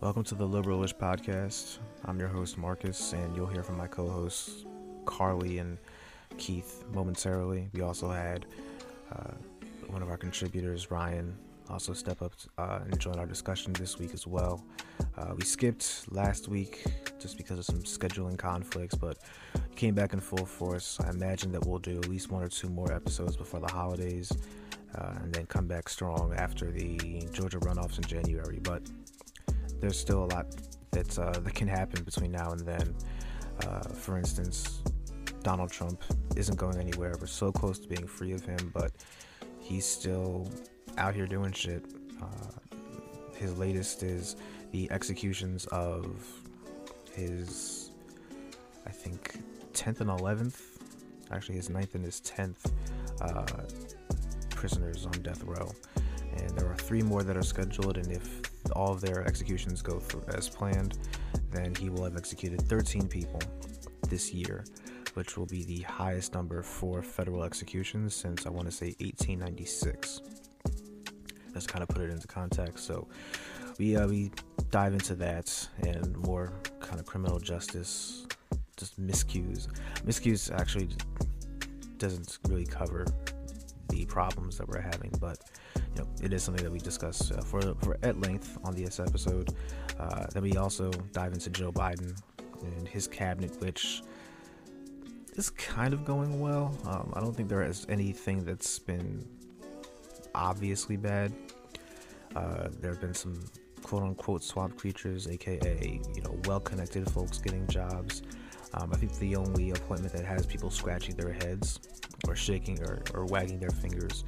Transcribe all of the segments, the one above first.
Welcome to the Liberalish Podcast. I'm your host, Marcus, and you'll hear from my co hosts, Carly and Keith, momentarily. We also had uh, one of our contributors, Ryan, also step up uh, and join our discussion this week as well. Uh, we skipped last week just because of some scheduling conflicts, but came back in full force. I imagine that we'll do at least one or two more episodes before the holidays. Uh, and then come back strong after the Georgia runoffs in January. But there's still a lot that's uh, that can happen between now and then. Uh, for instance, Donald Trump isn't going anywhere. We're so close to being free of him, but he's still out here doing shit. Uh, his latest is the executions of his, I think, 10th and 11th, actually his 9th and his 10th uh, prisoners on death row. And there are three more that are scheduled, and if all of their executions go through as planned, then he will have executed 13 people this year, which will be the highest number for federal executions since I want to say 1896. Let's kind of put it into context. So we uh, we dive into that and more kind of criminal justice, just miscues. Miscues actually doesn't really cover the problems that we're having, but you know, it is something that we discuss uh, for, for at length on this episode. Uh, then we also dive into Joe Biden and his cabinet, which is kind of going well. Um, I don't think there is anything that's been obviously bad. Uh, there have been some quote unquote swamp creatures, aka you know well-connected folks getting jobs. Um, I think the only appointment that has people scratching their heads or shaking or, or wagging their fingers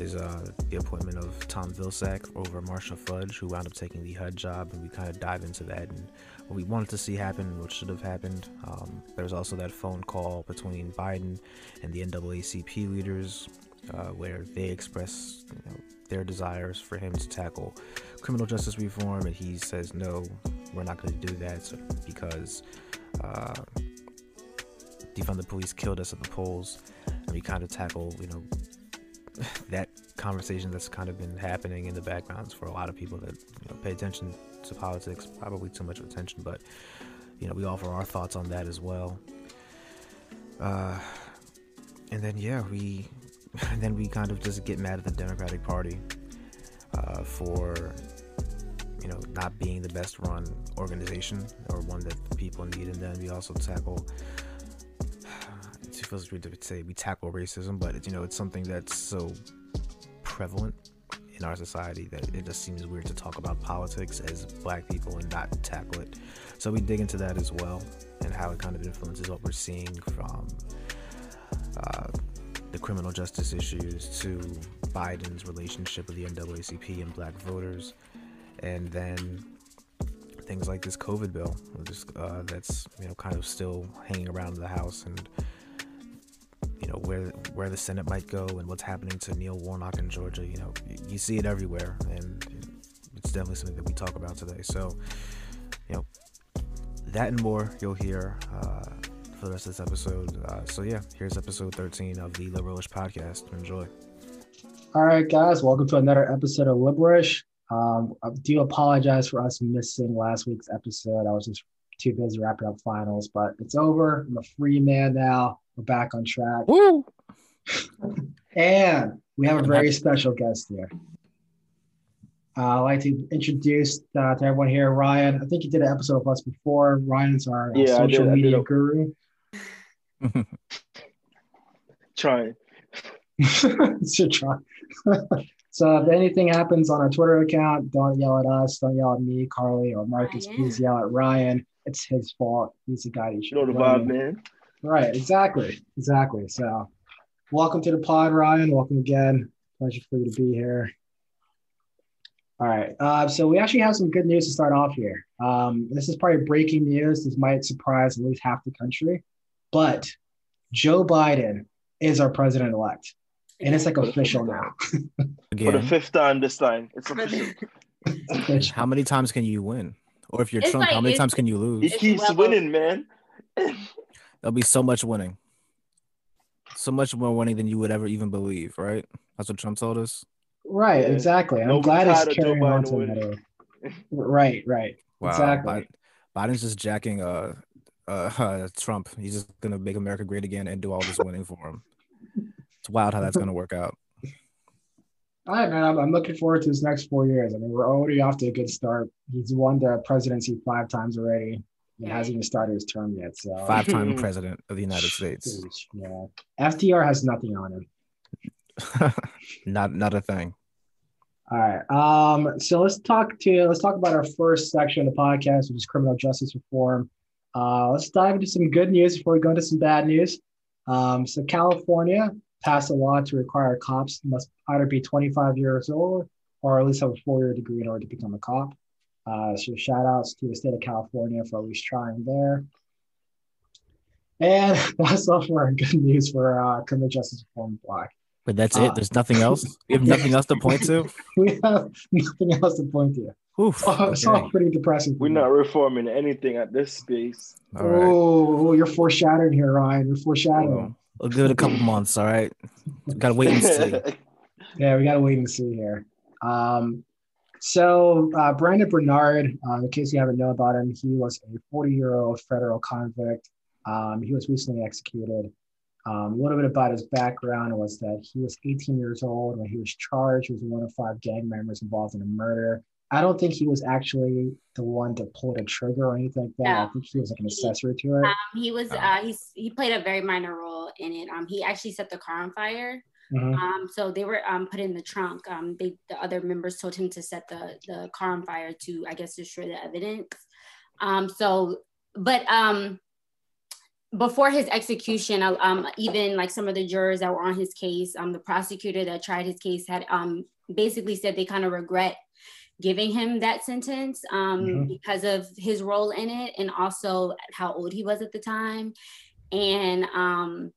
is uh, the appointment of Tom Vilsack over Marcia Fudge, who wound up taking the HUD job, and we kind of dive into that and what we wanted to see happen what should have happened. Um, there's also that phone call between Biden and the NAACP leaders, uh, where they express you know, their desires for him to tackle criminal justice reform, and he says, "No, we're not going to do that because uh, defund the police killed us at the polls." And we kind of tackle, you know, that conversation that's kind of been happening in the backgrounds for a lot of people that you know, pay attention to politics, probably too much attention, but you know, we offer our thoughts on that as well. Uh, and then yeah, we then we kind of just get mad at the Democratic Party uh, for you know not being the best run organization or one that people need, and then we also tackle it feels weird to say we tackle racism, but it's you know it's something that's so prevalent in our society that it just seems weird to talk about politics as black people and not tackle it. So we dig into that as well and how it kind of influences what we're seeing from uh, the criminal justice issues to Biden's relationship with the NAACP and black voters, and then things like this COVID bill, uh, that's you know kind of still hanging around the House and you know where where the Senate might go and what's happening to Neil Warnock in Georgia. You know, you see it everywhere, and it's definitely something that we talk about today. So, you know, that and more you'll hear uh, for the rest of this episode. Uh, so yeah, here's episode 13 of the Liberalish podcast. Enjoy. All right, guys, welcome to another episode of Liberish. Um, I do apologize for us missing last week's episode. I was just too busy wrapping up finals, but it's over. I'm a free man now. We're back on track. Woo! and we have a very special guest here. Uh, I'd like to introduce uh, to everyone here Ryan. I think you did an episode of us before. Ryan's our uh, Yeah, social did- media a- guru. Trying. so try. so if anything happens on our Twitter account, don't yell at us. Don't yell at me, Carly, or Marcus. Ryan. Please yell at Ryan. It's his fault. He's the guy you should You know the vibe, man. Right, exactly. Exactly. So welcome to the pod, Ryan. Welcome again. Pleasure for you to be here. All right. Uh, so we actually have some good news to start off here. Um, this is probably breaking news. This might surprise at least half the country, but Joe Biden is our president elect. And it's like official now. For the fifth time this time. It's official. the- It's official. how many times can you win? Or if you're It's Trump, how many times can you lose? He keeps level- winning, man. There'll be so much winning. So much more winning than you would ever even believe, right? That's what Trump told us. Right, Yeah. exactly. I'm Nobody glad it's of carrying on to winning. another. Right, right. Wow. Exactly. Biden's just jacking uh, uh, uh Trump. He's just gonna make America great again and do all this winning for him. It's wild how that's gonna work out. All right, man. I'm, I'm looking forward to his next four years. I mean, we're already off to a good start. He's won the presidency five times already. He hasn't even started his term yet. So Five-time president of the United States. Yeah. FDR has nothing on him. not not a thing. All right. Um, so let's talk to let's talk about our first section of the podcast, which is criminal justice reform. Uh, let's dive into some good news before we go into some bad news. Um, so California passed a law to require cops must either be 25 years old or at least have a four-year degree in order to become a cop. Uh, so shout outs to the state of California for at least trying there. And that's all for our good news for uh, criminal justice reform block. But that's Uh, it. There's nothing else. We have nothing else to point to. We have nothing else to point to. Oof, Oh, It's all pretty depressing. We're not reforming anything at this space. All right. Oh, you're foreshadowing here, Ryan. You're foreshadowing. Well, we'll give it a couple months. All right. Gotta wait and see. Yeah, we gotta wait and see here. Um, so uh, Brandon Bernard, uh, in case you haven't known about him, he was a 40-year-old federal convict. Um, he was recently executed. Um, a little bit about his background was that he was 18 years old when he was charged. He was one of five gang members involved in a murder. I don't think he was actually the one to pull the trigger or anything like that. I think he was like an accessory to it. Um, he was Oh. uh, he's he played a very minor role in it. Um, he actually set the car on fire. Mhm. Um, so they were um, put in the trunk. Um, they the other members told him to set the the car on fire to I guess destroy the evidence. Um, so but um, before his execution, uh, um, even like some of the jurors that were on his case, um, the prosecutor that tried his case had um, basically said they kind of regret giving him that sentence um, Mhm. because of his role in it and also how old he was at the time. And um,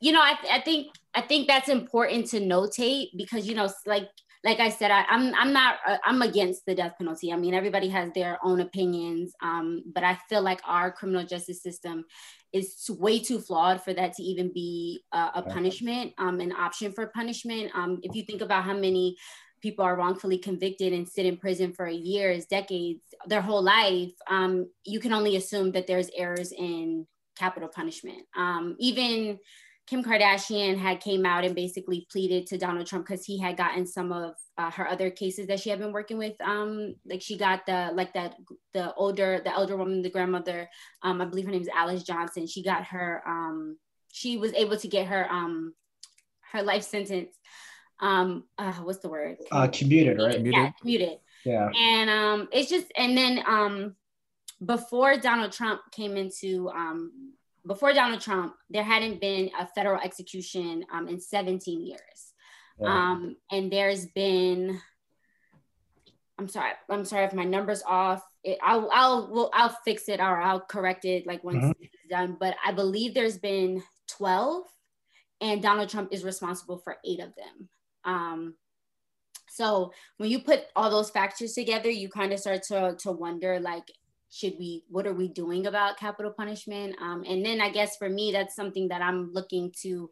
you know, I, I think I think that's important to notate because you know, like like I said, I, I'm I'm not uh, I'm against the death penalty. I mean, everybody has their own opinions, um, but I feel like our criminal justice system is way too flawed for that to even be a, a punishment, um, an option for punishment. Um, if you think about how many people are wrongfully convicted and sit in prison for years, decades, their whole life, um, you can only assume that there's errors in capital punishment. Um, even Kim Kardashian had came out and basically pleaded to Donald Trump because he had gotten some of uh, her other cases that she had been working with. Um, like she got the like that the older the elder woman, the grandmother. Um, I believe her name is Alice Johnson. She got her. Um, she was able to get her um, her life sentence. Um, uh, what's the word? Uh, commuted, right? Commuted. Yeah, commuted Yeah. and um it's just and then um before donald trump came into um before donald trump there hadn't been a federal execution um in 17 years. Um and there's been i'm sorry i'm sorry if my numbers off. It, i'll i'll well, i'll fix it or i'll correct it like once Mhm. it's done. But i believe there's been 12 and donald trump is responsible for eight of them. Um so when you put all those factors together, you kind of start to, to wonder like, should we, what are we doing about capital punishment? Um, and then I guess for me, that's something that I'm looking to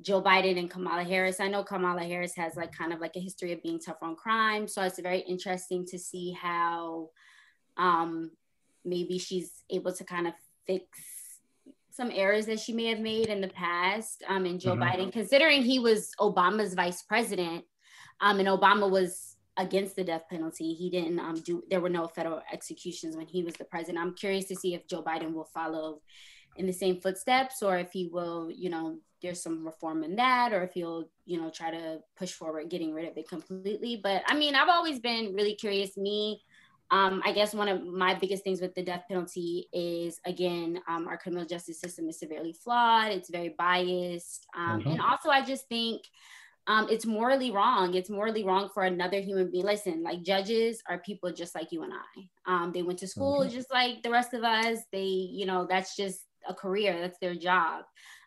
Joe Biden and Kamala Harris. I know Kamala Harris has like kind of like a history of being tough on crime. So it's very interesting to see how um, maybe she's able to kind of fix some errors that she may have made in the past. Um, and Joe Mhm. Biden, considering he was Obama's vice president, um, and Obama was against the death penalty. He didn't um, do. There were no federal executions when he was the president. I'm curious to see if Joe Biden will follow in the same footsteps, or if he will, you know, there's some reform in that, or if he'll, you know, try to push forward getting rid of it completely. But I mean, I've always been really curious. Me, um, I guess one of my biggest things with the death penalty is again, um, our criminal justice system is severely flawed. It's very biased, um, Mhm. and also I just think um, it's morally wrong. It's morally wrong for another human being. Listen, like judges are people just like you and I. Um, they went to school just like the rest of us. They, you know, that's just a career. That's their job.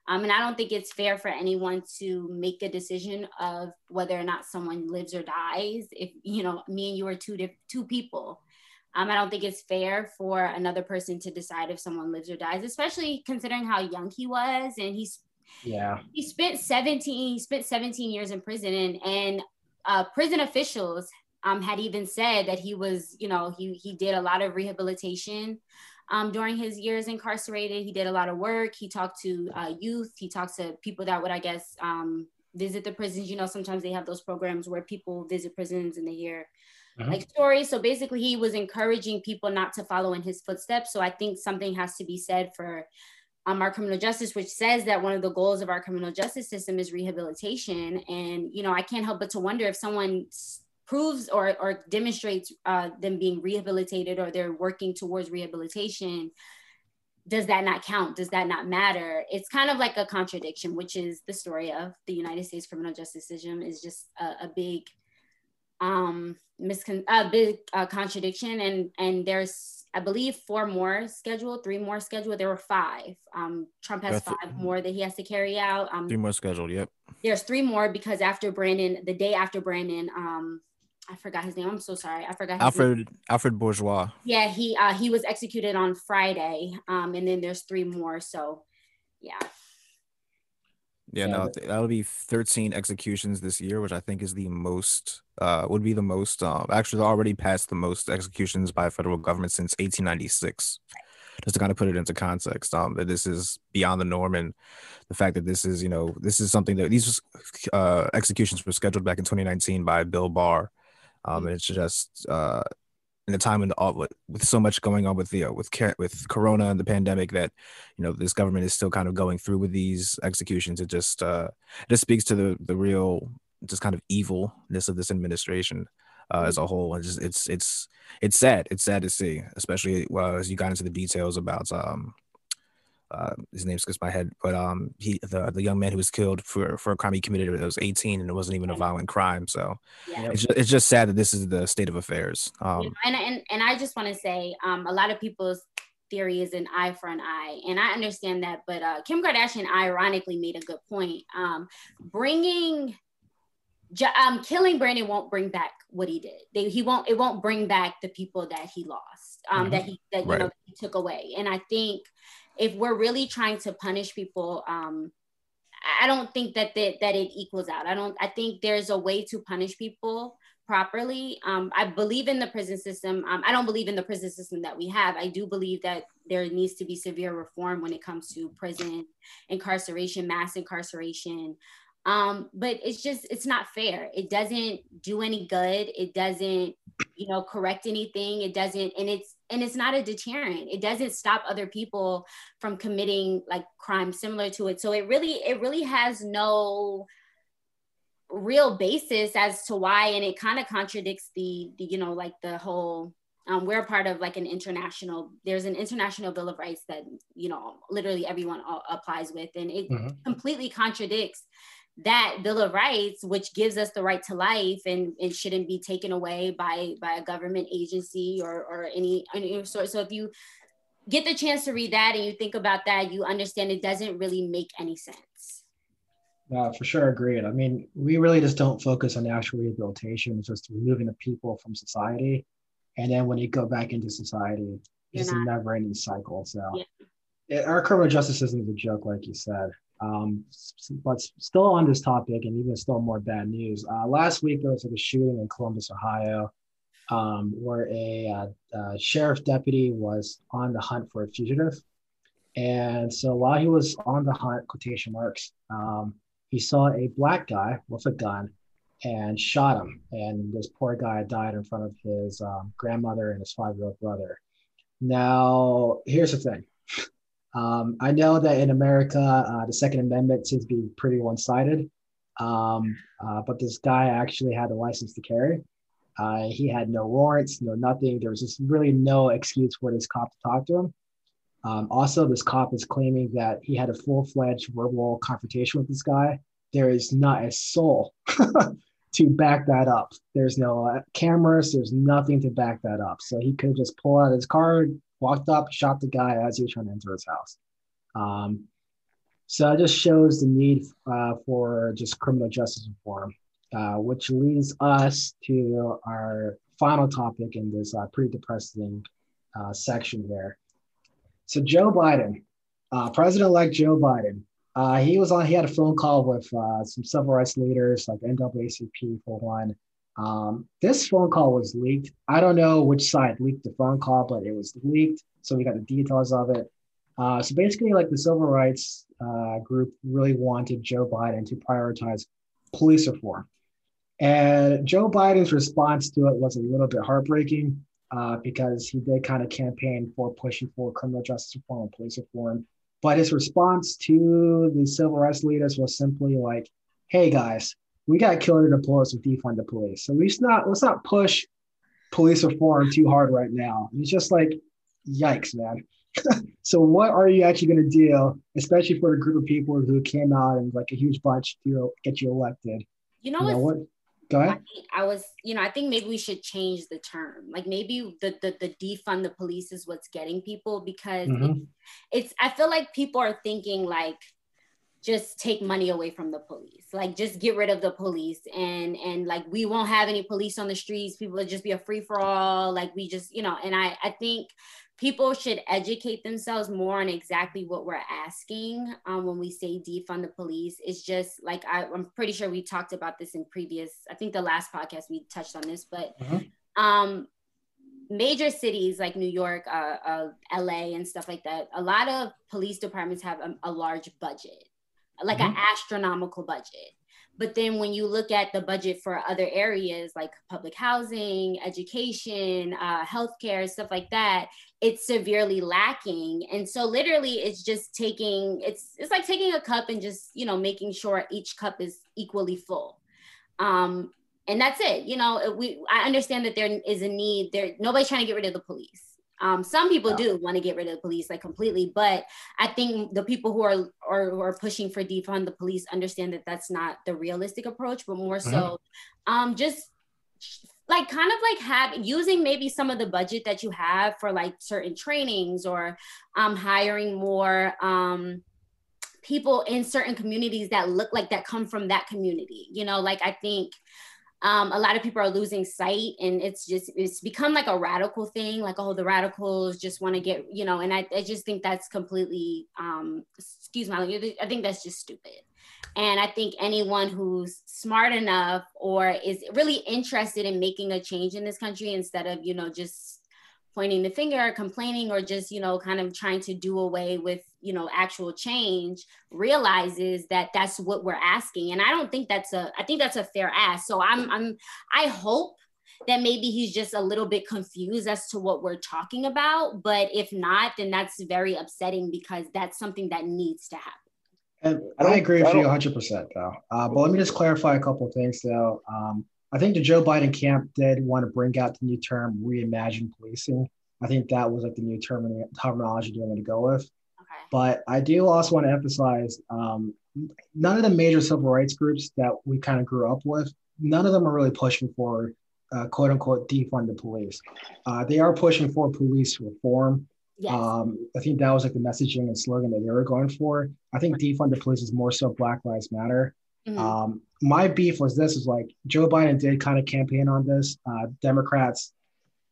Um, and I don't think it's fair for anyone to make a decision of whether or not someone lives or dies. If you know, me and you are two diff- two people. Um, I don't think it's fair for another person to decide if someone lives or dies, especially considering how young he was and he's yeah. he spent 17 he spent 17 years in prison and, and uh, prison officials um, had even said that he was, you know, he he did a lot of rehabilitation um, during his years incarcerated. He did a lot of work. He talked to uh, youth. He talked to people that would, I guess, um, visit the prisons. You know, sometimes they have those programs where people visit prisons and they hear uh-huh. like stories. So basically, he was encouraging people not to follow in his footsteps. So I think something has to be said for um, our criminal justice, which says that one of the goals of our criminal justice system is rehabilitation. And you know, I can't help but to wonder if someone proves or, or demonstrates uh, them being rehabilitated or they're working towards rehabilitation does that not count? Does that not matter? It's kind of like a contradiction which is the story of the united states criminal justice system is just a, a big um miscon a big uh, contradiction. And and there's i believe four more scheduled three more scheduled there were five um trump has five th- more that he has to carry out um three more scheduled yep there's three more because after brandon the day after brandon um I forgot his name. I'm so sorry. I forgot. Alfred name. Alfred Bourgeois. Yeah, he uh, he was executed on Friday, um, and then there's three more. So, yeah. Yeah, no, that'll be 13 executions this year, which I think is the most, uh, would be the most, uh, actually already passed the most executions by federal government since 1896. Just to kind of put it into context, um, that this is beyond the norm, and the fact that this is, you know, this is something that these uh, executions were scheduled back in 2019 by Bill Barr, um, and it's just uh, in the time when all with, with so much going on with the uh, with with Corona and the pandemic that you know this government is still kind of going through with these executions. It just uh, it just speaks to the the real just kind of evilness of this administration. Uh, as a whole, and just it's it's it's sad. It's sad to see, especially as you got into the details about um, uh, his name skips my head, but um, he the the young man who was killed for for a crime he committed when he was 18 and it wasn't even a violent crime. So yeah. it's just, it's just sad that this is the state of affairs. Um, and and and I just want to say, um, a lot of people's theory is an eye for an eye, and I understand that. But uh, Kim Kardashian ironically made a good point. Um, bringing um, killing Brandon won't bring back what he did. They, he won't. It won't bring back the people that he lost. Um, mm-hmm. that he that you right. know he took away. And I think if we're really trying to punish people, um, I don't think that that that it equals out. I don't. I think there's a way to punish people properly. Um, I believe in the prison system. Um, I don't believe in the prison system that we have. I do believe that there needs to be severe reform when it comes to prison incarceration, mass incarceration. Um, but it's just it's not fair. It doesn't do any good. It doesn't, you know, correct anything. It doesn't, and it's and it's not a deterrent. It doesn't stop other people from committing like crimes similar to it. So it really, it really has no real basis as to why, and it kind of contradicts the, the, you know, like the whole um, we're part of like an international there's an international bill of rights that you know literally everyone applies with and it mm-hmm. completely contradicts that bill of rights which gives us the right to life and it shouldn't be taken away by by a government agency or or any any sort. So if you get the chance to read that and you think about that you understand it doesn't really make any sense. Uh, for sure agreed i mean we really just don't focus on actual rehabilitation. It's just removing the people from society. And then when you go back into society it's a never ending cycle. So yeah. it, our criminal justice system is a joke like you said um, but still on this topic, and even still more bad news. Uh, last week there was a shooting in Columbus, Ohio, um, where a uh, uh, sheriff deputy was on the hunt for a fugitive, and so while he was on the hunt, quotation marks, um, he saw a black guy with a gun and shot him. And this poor guy died in front of his um, grandmother and his five-year-old brother. Now, here's the thing. Um, I know that in America, uh, the Second Amendment seems to be pretty one sided, um, uh, but this guy actually had a license to carry. Uh, he had no warrants, no nothing. There was just really no excuse for this cop to talk to him. Um, also, this cop is claiming that he had a full fledged verbal confrontation with this guy. There is not a soul to back that up. There's no uh, cameras, there's nothing to back that up. So he could just pull out his card, walked up, shot the guy as he was trying to enter his house. Um, so it just shows the need uh, for just criminal justice reform, uh, which leads us to our final topic in this uh, pretty depressing uh, section here. So Joe Biden, uh, President-elect Joe Biden, uh, he was on. He had a phone call with some civil rights leaders like NAACP for one, Um, this phone call was leaked. I don't know which side leaked the phone call, but it was leaked. So we got the details of it. Uh, so basically, like the civil rights uh, group really wanted Joe Biden to prioritize police reform. And Joe Biden's response to it was a little bit heartbreaking uh, because he did kind of campaign for pushing for criminal justice reform and police reform. But his response to the civil rights leaders was simply like, "Hey guys, we got killed in the police with defund the police. So let's not let's not push police reform too hard right now." It's just like, yikes, man. so what are you actually going to do, especially for a group of people who came out and like a huge bunch to get you elected? You know, you know what? Go ahead. I, I, was, you know, I think maybe we should change the term. Like maybe the the, the defund the police is what's getting people because mm-hmm. it's, it's. I feel like people are thinking like just take money away from the police like just get rid of the police and and like we won't have any police on the streets people will just be a free for all like we just you know and i i think people should educate themselves more on exactly what we're asking um, when we say defund the police. It's just like I, am pretty sure we talked about this in previous. I think the last podcast we touched on this, but mm-hmm. um, major cities like New York, uh, uh, LA, and stuff like that. A lot of police departments have a, a large budget, like mm-hmm. an astronomical budget. But then when you look at the budget for other areas like public housing, education, uh, healthcare, stuff like that, it's severely lacking. And so literally it's just taking, it's it's like taking a cup and just, you know, making sure each cup is equally full. Um, and that's it. You know, we I understand that there is a need there. Nobody's trying to get rid of the police. Um, some people yeah. do want to get rid of the police like completely, but I think the people who are or who are pushing for defund the police understand that that's not the realistic approach, but more mm-hmm. so, um, just like kind of like have using maybe some of the budget that you have for like certain trainings or um, hiring more um, people in certain communities that look like that come from that community. You know, like I think um, a lot of people are losing sight and it's just it's become like a radical thing like oh the radicals just want to get you know and I, I just think that's completely um, excuse me i think that's just stupid. And i think anyone who's smart enough or is really interested in making a change in this country instead of you know just pointing the finger, complaining, or just, you know, kind of trying to do away with, you know, actual change, realizes that that's what we're asking. And I don't think that's a, I think that's a fair ask. So I'm, I'm, I hope that maybe he's just a little bit confused as to what we're talking about. But if not, then that's very upsetting because that's something that needs to happen. And I agree with you 100%, though. Uh, but let me just clarify a couple of things, though. Um, I think the Joe Biden camp did want to bring out the new term reimagine policing. I think that was like the new term terminology they wanted to go with. Okay. But I do also want to emphasize um, none of the major civil rights groups that we kind of grew up with, none of them are really pushing for uh, quote unquote defund the police. Uh, they are pushing for police reform. Yes. Um, I think that was like the messaging and slogan that they were going for. I think defund the police is more so Black Lives Matter. Mm-hmm. Um, my beef was this is like Joe Biden did kind of campaign on this. Uh, Democrats,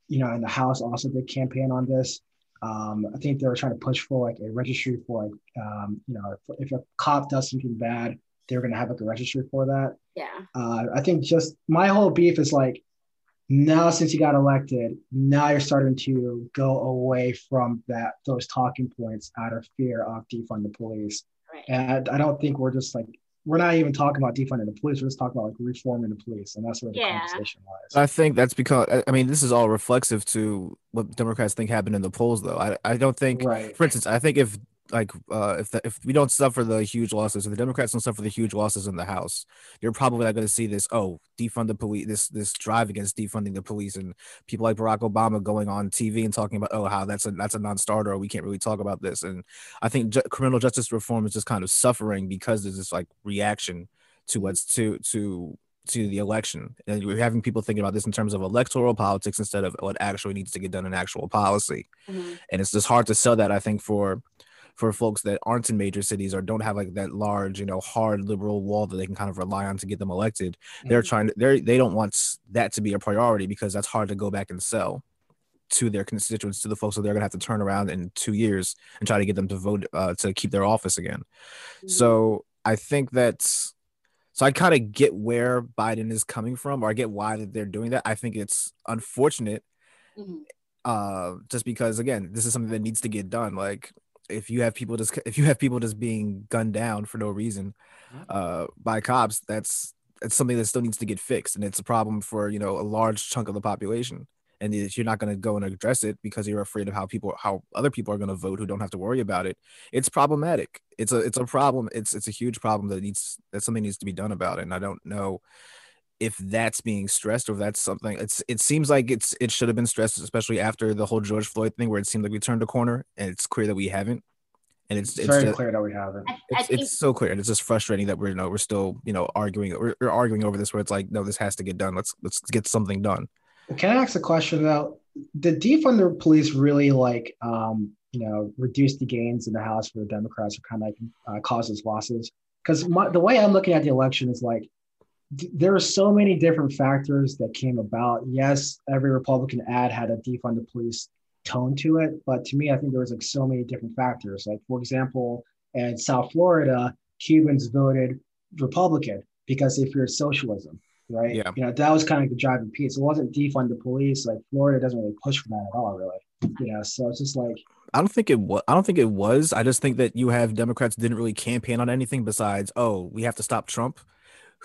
you know, in the House also did campaign on this. Um, I think they were trying to push for like a registry for like, um, you know, if, if, a cop does something bad, they're going to have like a registry for that. Yeah. Uh, I think just my whole beef is like, now since you got elected, now you're starting to go away from that those talking points out of fear of defund the police. Right. And I don't think we're just like we're not even talking about defunding the police. We're just talking about like reforming the police, and that's where the yeah. conversation lies. I think that's because I mean this is all reflexive to what Democrats think happened in the polls, though. I I don't think, right. for instance, I think if like uh, if the, if we don't suffer the huge losses, if the Democrats don't suffer the huge losses in the House, you're probably not going to see this. Oh, defund the police. This this drive against defunding the police, and people like Barack Obama going on TV and talking about oh how that's a that's a non-starter. Or we can't really talk about this. And I think ju- criminal justice reform is just kind of suffering because there's this like reaction to what's to to to the election and we're having people thinking about this in terms of electoral politics instead of what actually needs to get done in actual policy mm-hmm. and it's just hard to sell that i think for for folks that aren't in major cities or don't have like that large, you know, hard liberal wall that they can kind of rely on to get them elected. Mm-hmm. They're trying to they they don't want that to be a priority because that's hard to go back and sell to their constituents, to the folks that they're gonna have to turn around in two years and try to get them to vote uh, to keep their office again. Mm-hmm. So I think that's So I kind of get where Biden is coming from, or I get why that they're doing that. I think it's unfortunate, mm-hmm. uh, just because again, this is something that needs to get done. Like if you have people just if you have people just being gunned down for no reason, uh, by cops, that's that's something that still needs to get fixed, and it's a problem for you know a large chunk of the population and you're not going to go and address it because you're afraid of how people how other people are going to vote who don't have to worry about it. It's problematic. It's a it's a problem. It's it's a huge problem that needs that something needs to be done about it and i don't know if that's being stressed or if that's something it's it seems like it's it should have been stressed especially after the whole george floyd thing where it seemed like we turned a corner and it's clear that we haven't and it's, it's, very just, clear that we haven't. It's, it's so clear, and it's just frustrating that we're you know we're still you know arguing we're, we're, arguing over this where it's like no this has to get done let's let's get something done. Can I ask a question though? Did defund the police really like um, you know reduce the gains in the House for the Democrats or kind of like uh, causes losses? Because the way I'm looking at the election is like d- there are so many different factors that came about. Yes, every Republican ad had a defund the police tone to it, but to me, I think there was like so many different factors. Like for example, in South Florida, Cubans voted Republican because they feared socialism right? Yeah. You know, that was kind of the driving piece. It wasn't defund the police. Like Florida doesn't really push for that at all, really. You know, so it's just like I don't think it was. I don't think it was. I just think that you have Democrats didn't really campaign on anything besides, oh, we have to stop Trump,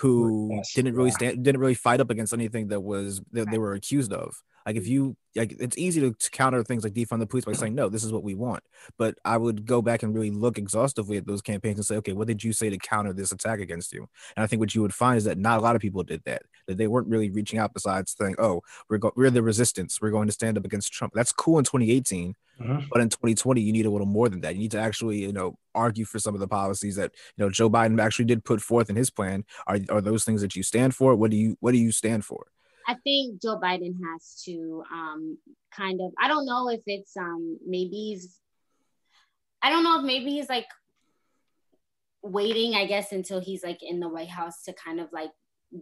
who yes, didn't really yeah. stand, didn't really fight up against anything that was that they were accused of. Like if you like, it's easy to, to, counter things like defund the police by saying no, this is what we want. But I would go back and really look exhaustively at those campaigns and say, okay, what did you say to counter this attack against you? And I think what you would find is that not a lot of people did that. That they weren't really reaching out besides saying, oh, we're go- we're the resistance. We're going to stand up against Trump. That's cool in 2018, uh-huh. but in 2020, you need a little more than that. You need to actually, you know, argue for some of the policies that you know Joe Biden actually did put forth in his plan. Are are those things that you stand for? What do you what do you stand for? I think Joe Biden has to um, kind of, I don't know if it's um, maybe he's, I don't know if maybe he's like waiting, I guess, until he's like in the White House to kind of like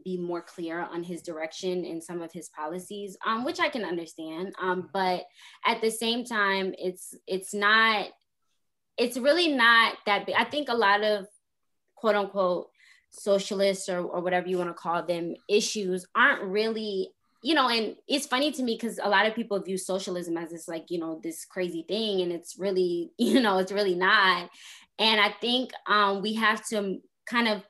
be more clear on his direction and some of his policies, um, which I can understand. Um, but at the same time, it's it's not, it's really not that big. I think a lot of quote unquote socialists or, or whatever you want to call them issues aren't really you know and it's funny to me because a lot of people view socialism as this like you know this crazy thing and it's really you know it's really not and i think um, we have to kind of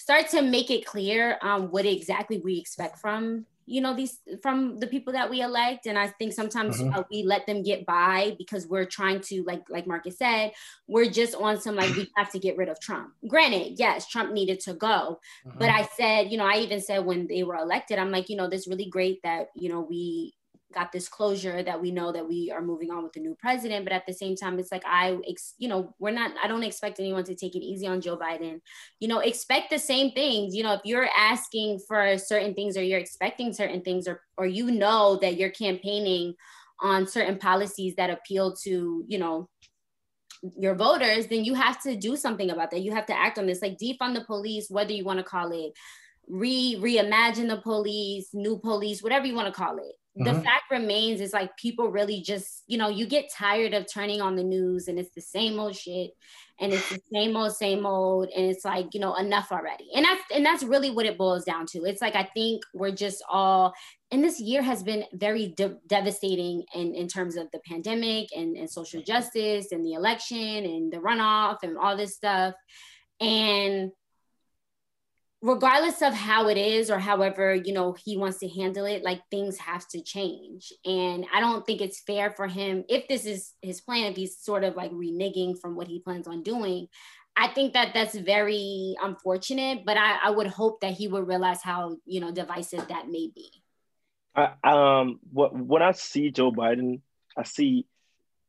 start to make it clear um, what exactly we expect from you know these from the people that we elect and i think sometimes uh-huh. uh, we let them get by because we're trying to like like marcus said we're just on some like we have to get rid of trump granted yes trump needed to go uh-huh. but i said you know i even said when they were elected i'm like you know this really great that you know we got this closure that we know that we are moving on with the new president but at the same time it's like i you know we're not i don't expect anyone to take it easy on joe biden. You know expect the same things. You know if you're asking for certain things or you're expecting certain things or or you know that you're campaigning on certain policies that appeal to you know your voters then you have to do something about that. You have to act on this like defund the police whether you want to call it re reimagine the police new police whatever you want to call it the uh-huh. fact remains is like people really just you know you get tired of turning on the news and it's the same old shit and it's the same old same old and it's like you know enough already. And that's and that's really what it boils down to. It's like i think we're just all and this year has been very de- devastating in, in terms of the pandemic and, and social justice and the election and the runoff and all this stuff. And regardless of how it is or however you know he wants to handle it like things have to change. And i don't think it's fair for him if this is his plan if he's sort of like reneging from what he plans on doing i think that that's very unfortunate but i, I would hope that he would realize how you know divisive that may be. I, um what when i see joe biden i see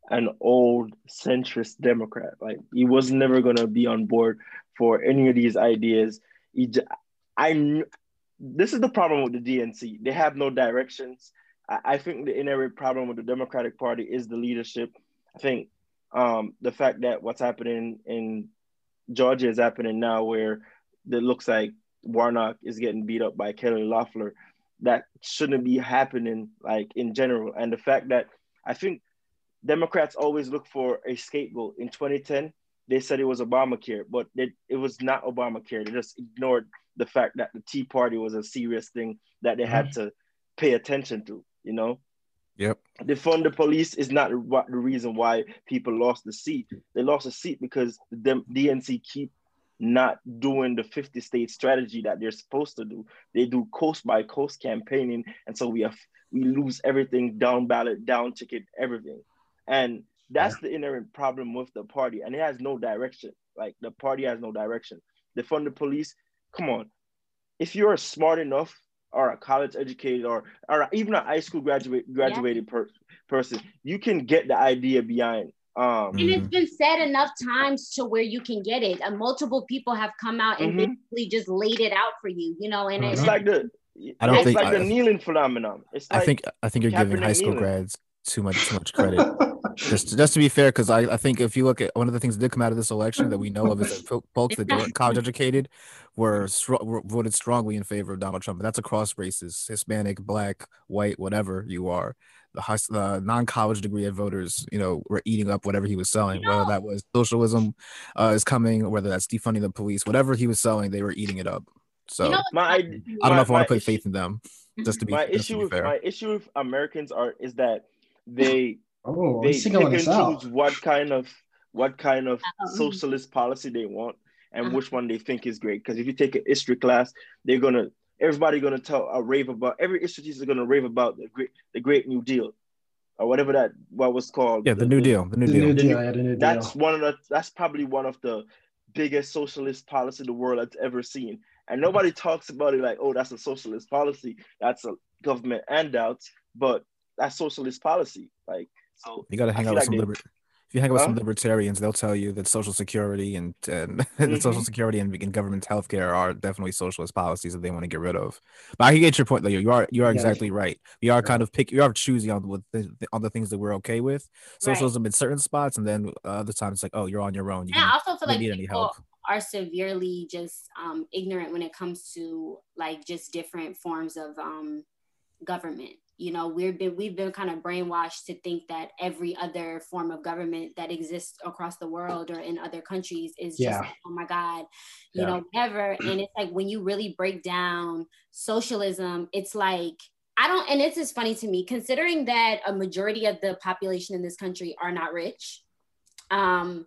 an old centrist democrat. Like he was never going to be on board for any of these ideas I this is the problem with the DNC. They have no directions. I, I think the inherent problem with the Democratic Party is the leadership. I think um, the fact that what's happening in Georgia is happening now, where it looks like Warnock is getting beat up by Kelly Loeffler, that shouldn't be happening like in general. And the fact that I think Democrats always look for a scapegoat. In 2010, they said it was Obamacare, but it, it was not Obamacare. They just ignored the fact that the Tea Party was a serious thing that they had Mm-hmm. to pay attention to. You know, Yep. defund the police is not what the reason why people lost the seat. They lost the seat because the DNC keep not doing the 50 state strategy that they're supposed to do. They do coast by coast campaigning, and so we have we lose everything down ballot, down ticket, everything. And that's the inherent problem with the party, and it has no direction. Like the party has no direction. Defund the police. Come on, if you're smart enough or a college educated or or even a high school graduate graduated per, person, you can get the idea behind. Um, And it's been said enough times to where you can get it. And multiple people have come out and Mhm. basically just laid it out for you, you know. And it's it, like the I don't it's think- like the kneeling phenomenon. It's like I think I think you're giving high school kneeling. grads too much too much credit. Just just to be fair, because I, I think if you look at one of the things that did come out of this election that we know of is that folks that weren't college educated were, stro- were voted strongly in favor of Donald Trump. And that's across races, Hispanic, Black, white, whatever you are. The, high, the non-college degree of voters, you know, were eating up whatever he was selling, You whether that was socialism uh, is coming, or whether that's defunding the police, whatever he was selling, they were eating it up. So you know, my I don't my- know if I want to put issue- faith in them. Just to be, my just to issue be with my issue with Americans are is that they oh, they he's pick and choose what kind of what kind of Um, socialist policy they want and Uh-huh. which one they think is great. Because if you take a history class, they're gonna everybody gonna tell a rave about every history teacher is gonna rave about the great the Great New Deal or whatever that what was called. yeah, the New Deal, the New The Deal. new The new- Yeah, the new That's deal. one of the that's probably one of the biggest socialist policy the world has ever seen. And nobody talks about it like, oh, that's a socialist policy. That's a government handouts, but that's socialist policy. Like so You got to hang out with like some they- liber- If you hang out with some libertarians, they'll tell you that Social Security and and the Social. Security and, and government healthcare are definitely socialist policies that they want to get rid of. But I can get your point. Though you are you are Yeah. exactly right. We are kind of pick. You are choosy on what the, on the things that we're okay with. Socialism in certain spots, and then uh, other times it's like, oh, you're on your own. You and I can, also feel like need any people help. are severely just um, ignorant when it comes to like just different forms of um, government. You know, we've been we've been kind of brainwashed to think that every other form of government that exists across the world or in other countries is just Yeah. like, oh my god, you Yeah. know, whatever. And it's like when you really break down socialism, it's like I don't, and it's just funny to me considering that a majority of the population in this country are not rich. Um,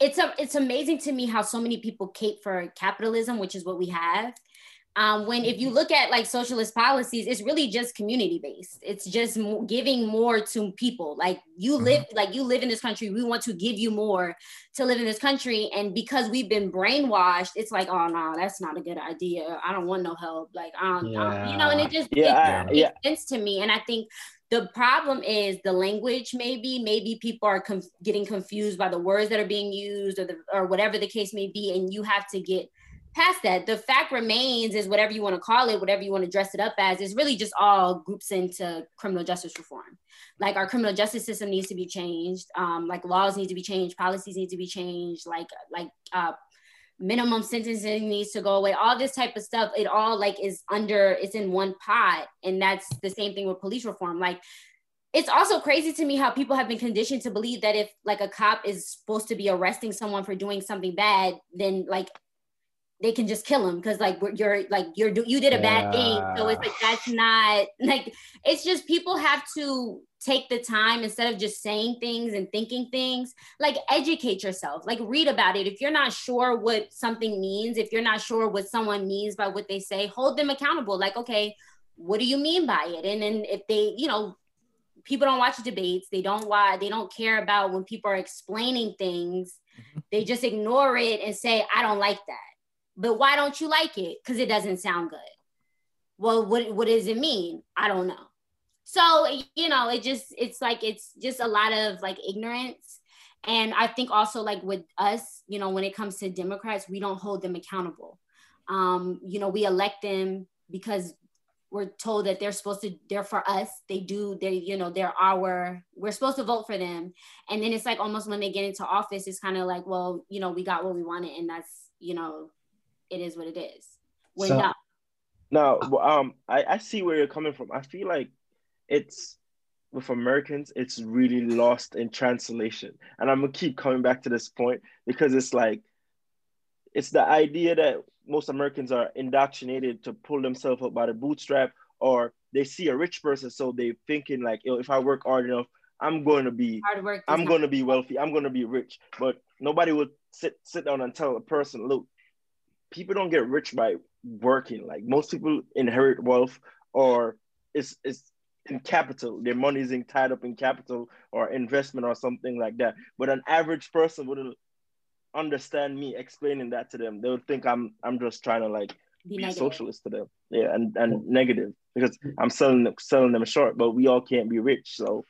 it's a, it's amazing to me how so many people cape for capitalism, which is what we have. Um, when if you look at like socialist policies, it's really just community based. It's just mo- giving more to people. Like you mm-hmm. live, like you live in this country. We want to give you more to live in this country, and because we've been brainwashed, it's like, oh no, that's not a good idea. I don't want no help. Like I don't, I don't- you know, and it just it yeah, makes yeah. sense to me. And I think the problem is the language. Maybe maybe people are conf- getting confused by the words that are being used, or the or whatever the case may be, and you have to get past that. The fact remains is whatever you want to call it, whatever you want to dress it up as, is really just all groups into criminal justice reform. Like our criminal justice system needs to be changed. Um, like laws need to be changed, policies need to be changed. Like like uh, minimum sentencing needs to go away. All this type of stuff. It all like is under. It's in one pot, and that's the same thing with police reform. Like it's also crazy to me how people have been conditioned to believe that if like a cop is supposed to be arresting someone for doing something bad, then like they can just kill him because like you're like you're you did a bad thing. So it's like that's not like it's just people have to take the time instead of just saying things and thinking things. Like educate yourself. Like read about it. If you're not sure what something means if you're not sure what someone means by what they say hold them accountable. Like okay what do you mean by it? And then if they you know people don't watch debates. They don't watch they don't care about when people are explaining things. Mm-hmm. They just ignore it and say i don't like that but why don't you like it? Because it doesn't sound good. Well what, what does it mean? I don't know. So you know it just it's like it's just a lot of like ignorance. And i think also like with us you know when it comes to democrats we don't hold them accountable. Um you know we elect them because we're told that they're supposed to they're for us. They do they you know they're our we're supposed to vote for them. And then it's like almost when they get into office it's kind of like well you know we got what we wanted and that's you know it is what it is when So- no, No, um, I, I see where you're coming from. I feel like it's with Americans, it's really lost in translation. And I'm gonna keep coming back to this point because it's like it's the idea that most Americans are indoctrinated to pull themselves up by the bootstrap, or they see a rich person, so they thinking like, Yo, if I work hard enough, I'm going to be, hard work I'm going to be wealthy, I'm going to be rich. But nobody would sit sit down and tell a person, look, people don't get rich by working. Like most people inherit wealth, or it's it's in capital. Their money is tied up in capital or investment or something like that. But an average person wouldn't understand me explaining that to them. They would think I'm I'm just trying to like be, be socialist to them. Yeah, and, and negative because I'm selling them selling them short, but we all can't be rich. So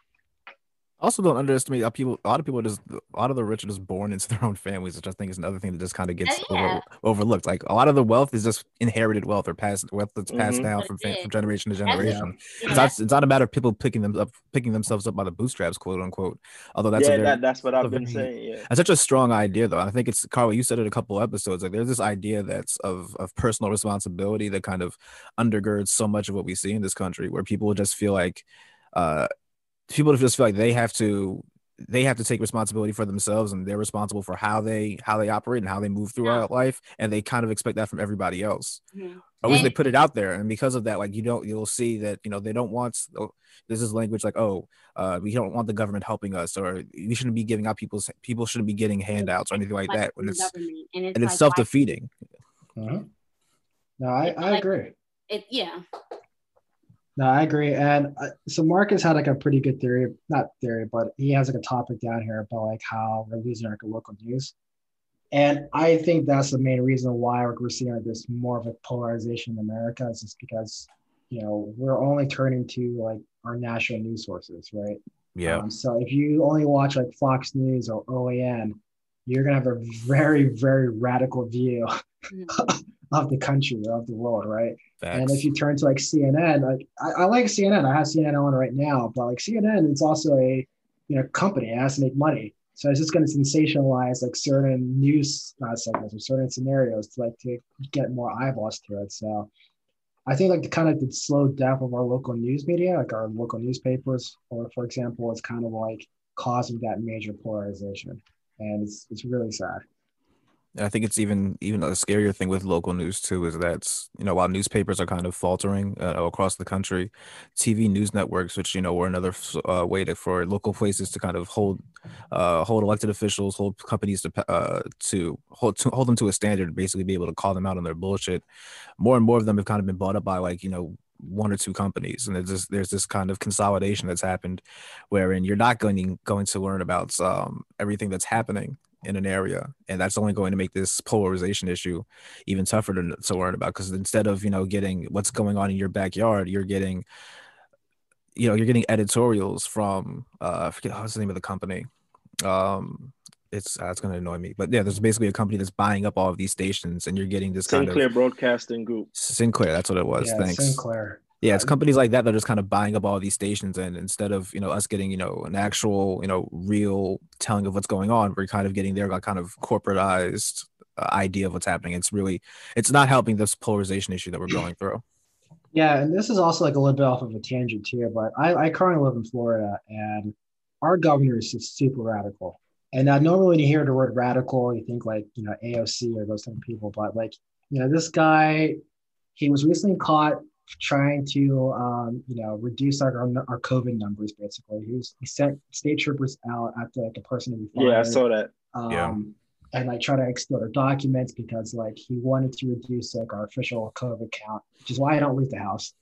also don't underestimate how people a lot of people just a lot of the rich are just born into their own families which i think is another thing that just kind of gets oh, yeah. over, overlooked like a lot of the wealth is just inherited wealth or passed wealth that's passed mm-hmm. down from, from generation to generation yeah. it's, not, it's not a matter of people picking them up picking themselves up by the bootstraps quote unquote although that's yeah, very, that, that's what i've been very, saying yeah that's such a strong idea though i think it's carl you said it a couple episodes like there's this idea that's of of personal responsibility that kind of undergirds so much of what we see in this country where people just feel like uh people just feel like they have to they have to take responsibility for themselves and they're responsible for how they how they operate and how they move throughout yeah. life. And they kind of expect that from everybody else. Mm-hmm. at least they put it out there. And because of that like you don't you'll see that you know they don't want oh, this is language like oh uh, we don't want the government helping us or we shouldn't be giving out people's people shouldn't be getting handouts or anything like, like that when it's and it's, and it's like self-defeating. Mm-hmm. no i, I agree. it yeah no, I agree. And uh, so Marcus had like a pretty good theory, not theory, but he has like a topic down here about like how we're losing our local news. And I think that's the main reason why we're seeing like this more of a polarization in America is just because, you know, we're only turning to like our national news sources, right? Yeah. Um, so if you only watch like Fox News or OAN, you're gonna have a very, very radical view mm-hmm. of the country or of the world, right? Facts. And if you turn to like CNN, like I, I, like CNN, I have CNN on right now, but like CNN, it's also a you know company, it has to make money. So it's just going to sensationalize like certain news uh, segments or certain scenarios to like to get more eyeballs to it. So I think like the kind of the slow death of our local news media, like our local newspapers, or for example, it's kind of like causing that major polarization, and it's it's really sad. I think it's even even a scarier thing with local news too is that you know while newspapers are kind of faltering uh, across the country, TV news networks, which you know were another uh, way to, for local places to kind of hold uh, hold elected officials, hold companies to uh, to hold to hold them to a standard, basically be able to call them out on their bullshit. More and more of them have kind of been bought up by like you know one or two companies and there's this there's this kind of consolidation that's happened wherein you're not going going to learn about um, everything that's happening in an area and that's only going to make this polarization issue even tougher to, to learn about because instead of you know getting what's going on in your backyard you're getting you know you're getting editorials from uh I forget what's the name of the company? Um it's uh, it's going to annoy me but yeah there's basically a company that's buying up all of these stations and you're getting this Sinclair kind of Broadcasting Group. Sinclair that's what it was yeah, thanks. Sinclair yeah, it's companies like that that are just kind of buying up all these stations, and instead of you know us getting you know an actual you know real telling of what's going on, we're kind of getting their kind of corporatized uh, idea of what's happening. It's really it's not helping this polarization issue that we're going through. Yeah, and this is also like a little bit off of a tangent here, but I, I currently live in Florida, and our governor is just super radical. And I normally when you hear the word radical, you think like you know AOC or those type of people, but like you know this guy, he was recently caught trying to um, you know reduce our, our COVID numbers. Basically, he was he sent state troopers out after like a person to be fired. Yeah, I saw that. Um, yeah. And like try to extort our documents because like he wanted to reduce like our official COVID count, which is why I don't leave the house.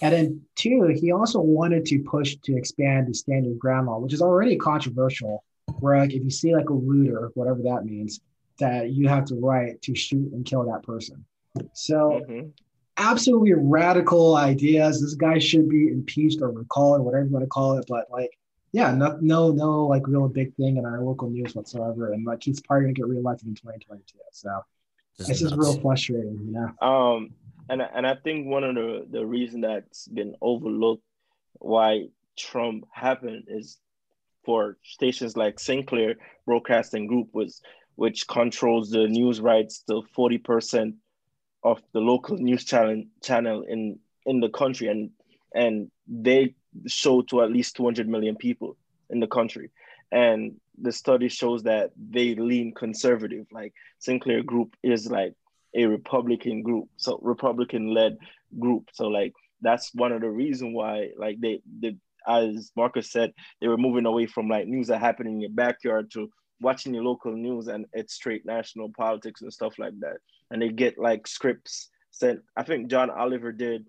And then two, he also wanted to push to expand the standing ground law, which is already controversial. Where like if you see like a looter, whatever that means, that you have the right to shoot and kill that person. So mm-hmm absolutely radical ideas. This guy should be impeached or recalled, or whatever you want to call it. But like, yeah, no, no, no, like real big thing in our local news whatsoever. And like, he's probably gonna get reelected in 2022. So this it's just nuts. real frustrating, you know. Um, and and I think one of the the reason that's been overlooked why Trump happened is for stations like Sinclair Broadcasting Group was which controls the news rights to 40 percent of the local news channel channel in in the country and and they show to at least 200 million people in the country and the study shows that they lean conservative like sinclair group is like a Republican group, so Republican led group. So like that's one of the reason why like they they as Marcus said, they were moving away from like news that happened in your backyard to watching your local news and it's straight national politics and stuff like that. And they get like scripts sent. I think John Oliver did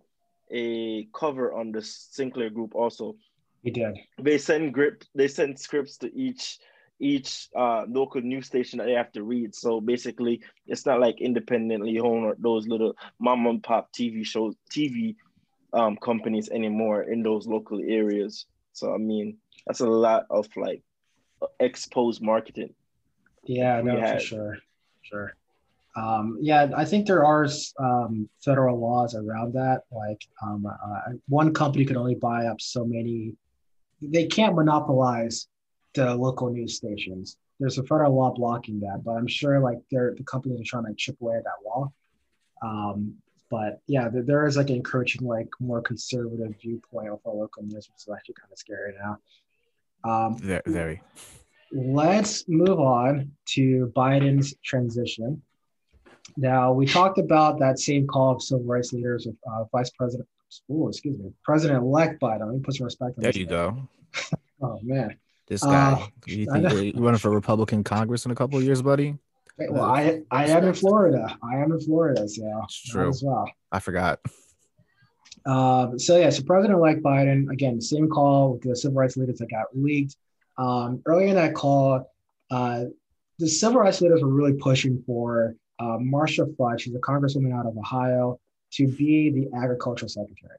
a cover on the Sinclair group also. He did. They send grip they send scripts to each each uh, local news station that they have to read. So basically, it's not like independently owned or those little mom and pop TV shows, TV um, companies anymore in those local areas. So I mean, that's a lot of like exposed marketing. Yeah, no, for sure, sure. Um, yeah, I think there are um, federal laws around that. Like um, uh, one company could only buy up so many. They can't monopolize the local news stations. There's a federal law blocking that, but I'm sure like they're the companies are trying to chip away at that law. Um, but yeah, there, there is like encouraging like more conservative viewpoint of our local news, which is actually kind of scary now. Um, very. Let's move on to Biden's transition. Now we talked about that same call of civil rights leaders with uh, Vice President, oh, excuse me, President-elect Biden. Let me put some respect on. There you go. oh man, this guy. Uh, you think you're running for Republican Congress in a couple of years, buddy? Well, I I am in Florida. I am in Florida, so it's true as well. I forgot. Um, so yeah, so President-elect Biden again, the same call with the civil rights leaders that got leaked. Um, earlier in that call, uh, the civil rights leaders were really pushing for uh, Marcia Fudge, she's a congresswoman out of Ohio, to be the agricultural secretary.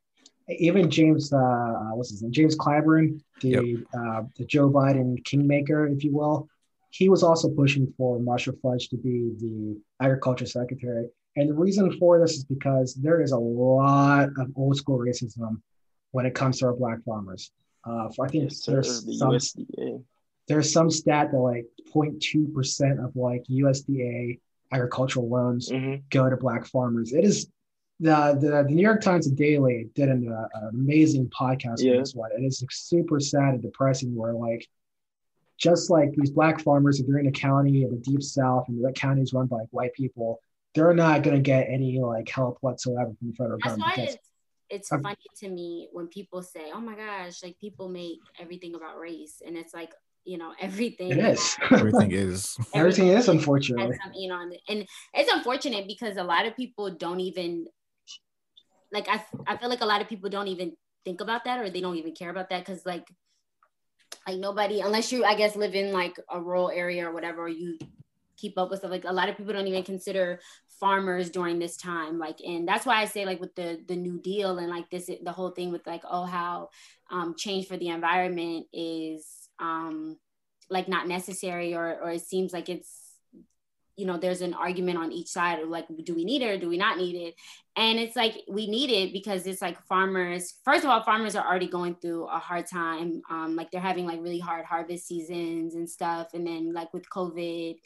Even James, uh, uh what's his name? James Clyburn, the yep. Uh, the Joe Biden kingmaker, if you will, he was also pushing for Marcia Fudge to be the agriculture secretary. And the reason for this is because there is a lot of old school racism when it comes to our black farmers. Uh, I think yes, there's the some, USDA. There's some stat that like 0.2 percent of like USDA agricultural loans mm-hmm. go to black farmers. It is the, the, the New York Times Daily did an, uh, an amazing podcast yeah. on this one. It is super sad and depressing where like just like these black farmers, if they're in a county in the deep south and that county is run by like, white people, they're not going to get any like help whatsoever from the federal That's government. Why it's, it's funny to me when people say, "Oh my gosh, like people make everything about race," and it's like you know everything. It is. everything is. Everything, is unfortunately. Some, you know, and it's unfortunate because a lot of people don't even like. I I feel like a lot of people don't even think about that or they don't even care about that because like like nobody unless you i guess live in like a rural area or whatever or you keep up with stuff like a lot of people don't even consider farmers during this time like and that's why i say like with the the new deal and like this the whole thing with like oh how um, change for the environment is um like not necessary or or it seems like it's you know there's an argument on each side of like do we need it or do we not need it and it's like we need it because it's like farmers first of all farmers are already going through a hard time um, like they're having like really hard harvest seasons and stuff and then like with covid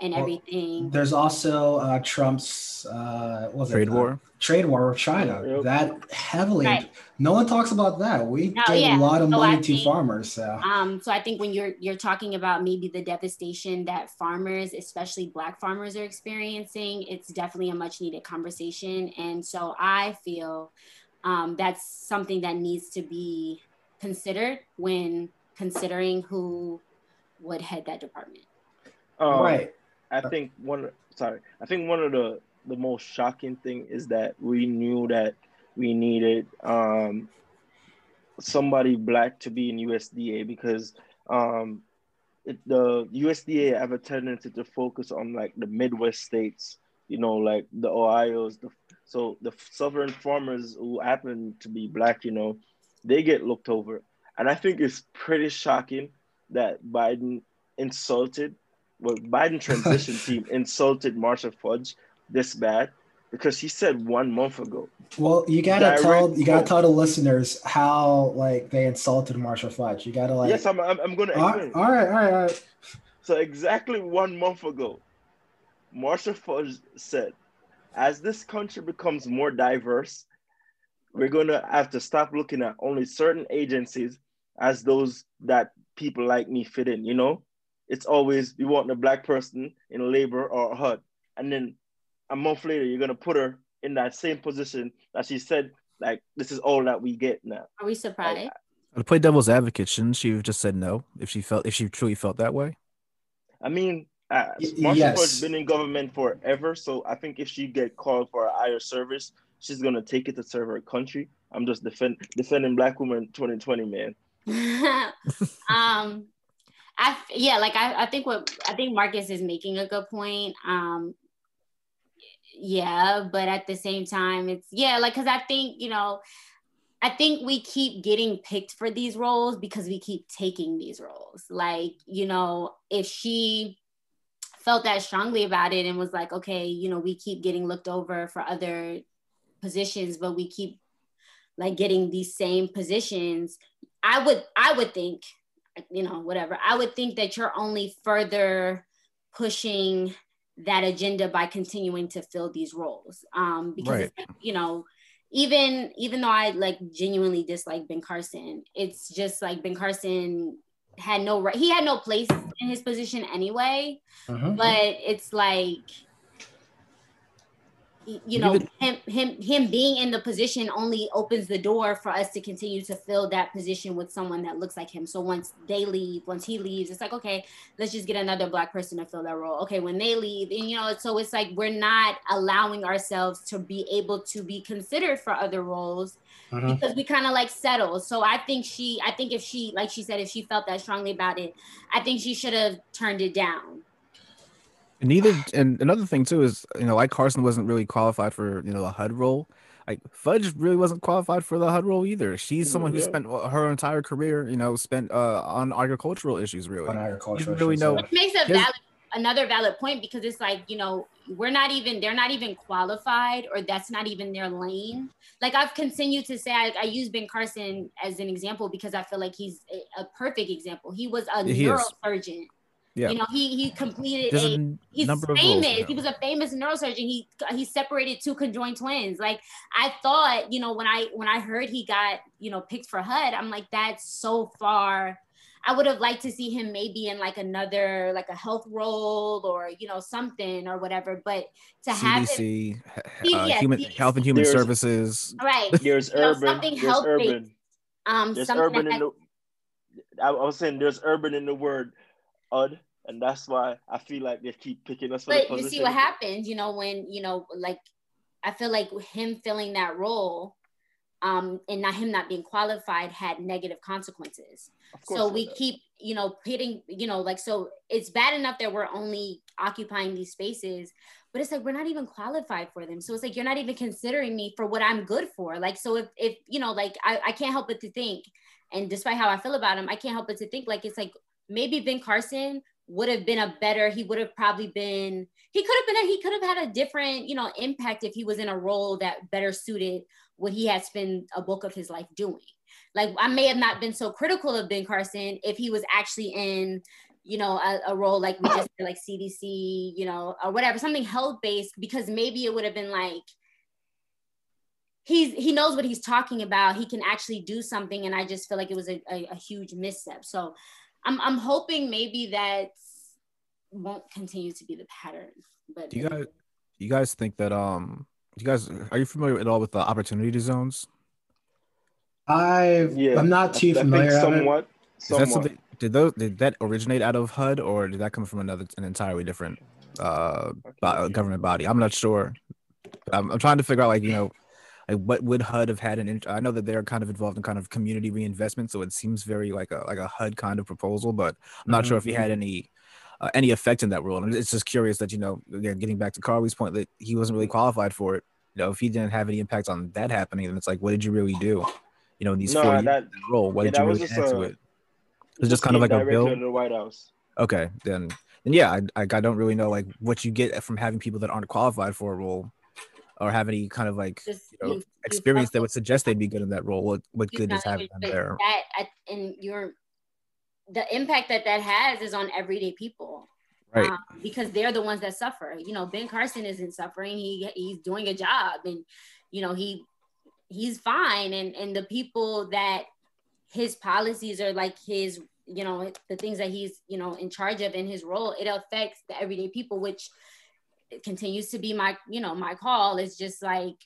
and well, everything there's also uh, trump's uh, trade it, war trade war with china yep. that heavily right. no one talks about that we no, gave yeah. a lot of so money I to think, farmers so. um so i think when you're you're talking about maybe the devastation that farmers especially black farmers are experiencing it's definitely a much needed conversation and and so I feel um, that's something that needs to be considered when considering who would head that department. Um, right. I think one. Sorry, I think one of the the most shocking thing is that we knew that we needed um, somebody black to be in USDA because um, it, the USDA have a tendency to focus on like the Midwest states, you know, like the Ohio's, the so the southern farmers who happen to be black, you know, they get looked over. And I think it's pretty shocking that Biden insulted, well, Biden transition team insulted Marcia Fudge this bad because he said one month ago. Well, you gotta tell you gotta tell the listeners how like they insulted Marcia Fudge. You gotta like. Yes, I'm. I'm, I'm gonna. All right, all right, all right, all right. So exactly one month ago, Marcia Fudge said as this country becomes more diverse, we're going to have to stop looking at only certain agencies as those that people like me fit in, you know? It's always we want a black person in labor or HUD. And then a month later you're gonna put her in that same position that she said like this is all that we get now. Are we surprised? To play devil's advocate, shouldn't she have just said no if she felt if she truly felt that way? I mean, uh, Marcia yes. Ford's been in government forever, so I think if she get called for a higher service, she's gonna take it to serve her country. I'm just defend, defending black women 2020, man. um I yeah, like I, I think what I think Marcus is making a good point. Um yeah, but at the same time, it's yeah, like because I think, you know, I think we keep getting picked for these roles because we keep taking these roles. Like, you know, if she felt that strongly about it and was like, okay, you know, we keep getting looked over for other positions, but we keep like getting these same positions, I would I would think, you know, whatever. I would think that you're only further pushing that agenda by continuing to fill these roles. Um, because Right. you know, even even though I like genuinely dislike Ben Carson, it's just like Ben Carson had no right. He had no place in his position anyway. Mhm. But it's like you know him him him being in the position only opens the door for us to continue to fill that position with someone that looks like him so once they leave once he leaves it's like okay let's just get another black person to fill that role okay when they leave and you know so it's like we're not allowing ourselves to be able to be considered for other roles Mhm. because we kind of like settle. So I think she, I think if she, like she said, if she felt that strongly about it, I think she should have turned it down. And neither, and another thing too is, you know, like Carson wasn't really qualified for, you know, a HUD role. Like Fudge really wasn't qualified for the HUD role either. She's someone who Yeah. spent her entire career, you know, spent uh, on agricultural issues. Really, On agricultural really issues, know- yeah. Which makes a valid, another valid point because it's like, you know, we're not even, they're not even qualified or that's not even their lane. Like I've continued to say, I, I use Ben Carson as an example because I feel like he's a, a perfect example. He was a He is. Neurosurgeon. Yeah. You know, he he completed there's a a n- he's number roles. famous. He was a famous neurosurgeon. He he separated two conjoined twins. Like I thought, you know, when I when I heard he got you know picked for HUD, I'm like, that's so far. I would have liked to see him maybe in like another like a health role or you know something or whatever. But to have him CDC, uh, yeah, human CDC. Health and Human There's- Services. right, There's You know, urban, something there's health-based. urban, um, there's something urban that in the. I, I was saying there's urban in the word "ud," and that's why I feel like they keep picking us but you see what happens you know when you know like i feel like him filling that role um and not him not being qualified had negative consequences. So we does. keep you know pitting you know like so it's bad enough that we're only occupying these spaces but it's like we're not even qualified for them. So it's like you're not even considering me for what i'm good for. Like so if if you know like i, I can't help but to think and despite how i feel about him i can't help but to think like it's like maybe ben carson would have been a better he would have probably been he could have been a, he could have had a different you know impact if he was in a role that better suited what he had spent a bulk of his life doing. Like i may have not been so critical of ben carson if he was actually in you know a, a role like we just like cdc you know or whatever something health based because maybe it would have been like he's he knows what he's talking about. He can actually do something. And i just feel like it was a, a, a huge misstep. So i'm i'm hoping maybe that won't continue to be the pattern but Do you guys, you guys think that um, you guys are you familiar at all with the opportunity zones? I Yeah, I'm not too I familiar. of it. somewhat. Is somewhat. that something? Did those did that originate out of HUD or did that come from another an entirely different uh bo- government body? I'm not sure. I'm, I'm trying to figure out like you know like what would HUD have had an int- I know that they're kind of involved in kind of community reinvestment, so it seems very like a like a HUD kind of proposal, but I'm not sure if he had any uh, any effect in that role. And it's just curious that you know again getting back to Carly's point that he wasn't really qualified for it. You know, if he didn't have any impact on that happening, then it's like, what did you really do? You know, in these No, four years in that role, what yeah, did you really add to it? It's just kind of like a bill? of the White House. Okay, then, then yeah, I, I I don't really know like what you get from having people that aren't qualified for a role, or have any kind of like just you know, you- experience that would suggest they'd be good in that role. What what good is having them there? that I- and your the impact that that has is on everyday people Right. um, because they're the ones that suffer you know ben carson isn't suffering he he's doing a job and you know he he's fine and and the people that his policies are like his you know the things that he's you know in charge of in his role it affects the everyday people which it continues to be my, you know, my call is just like,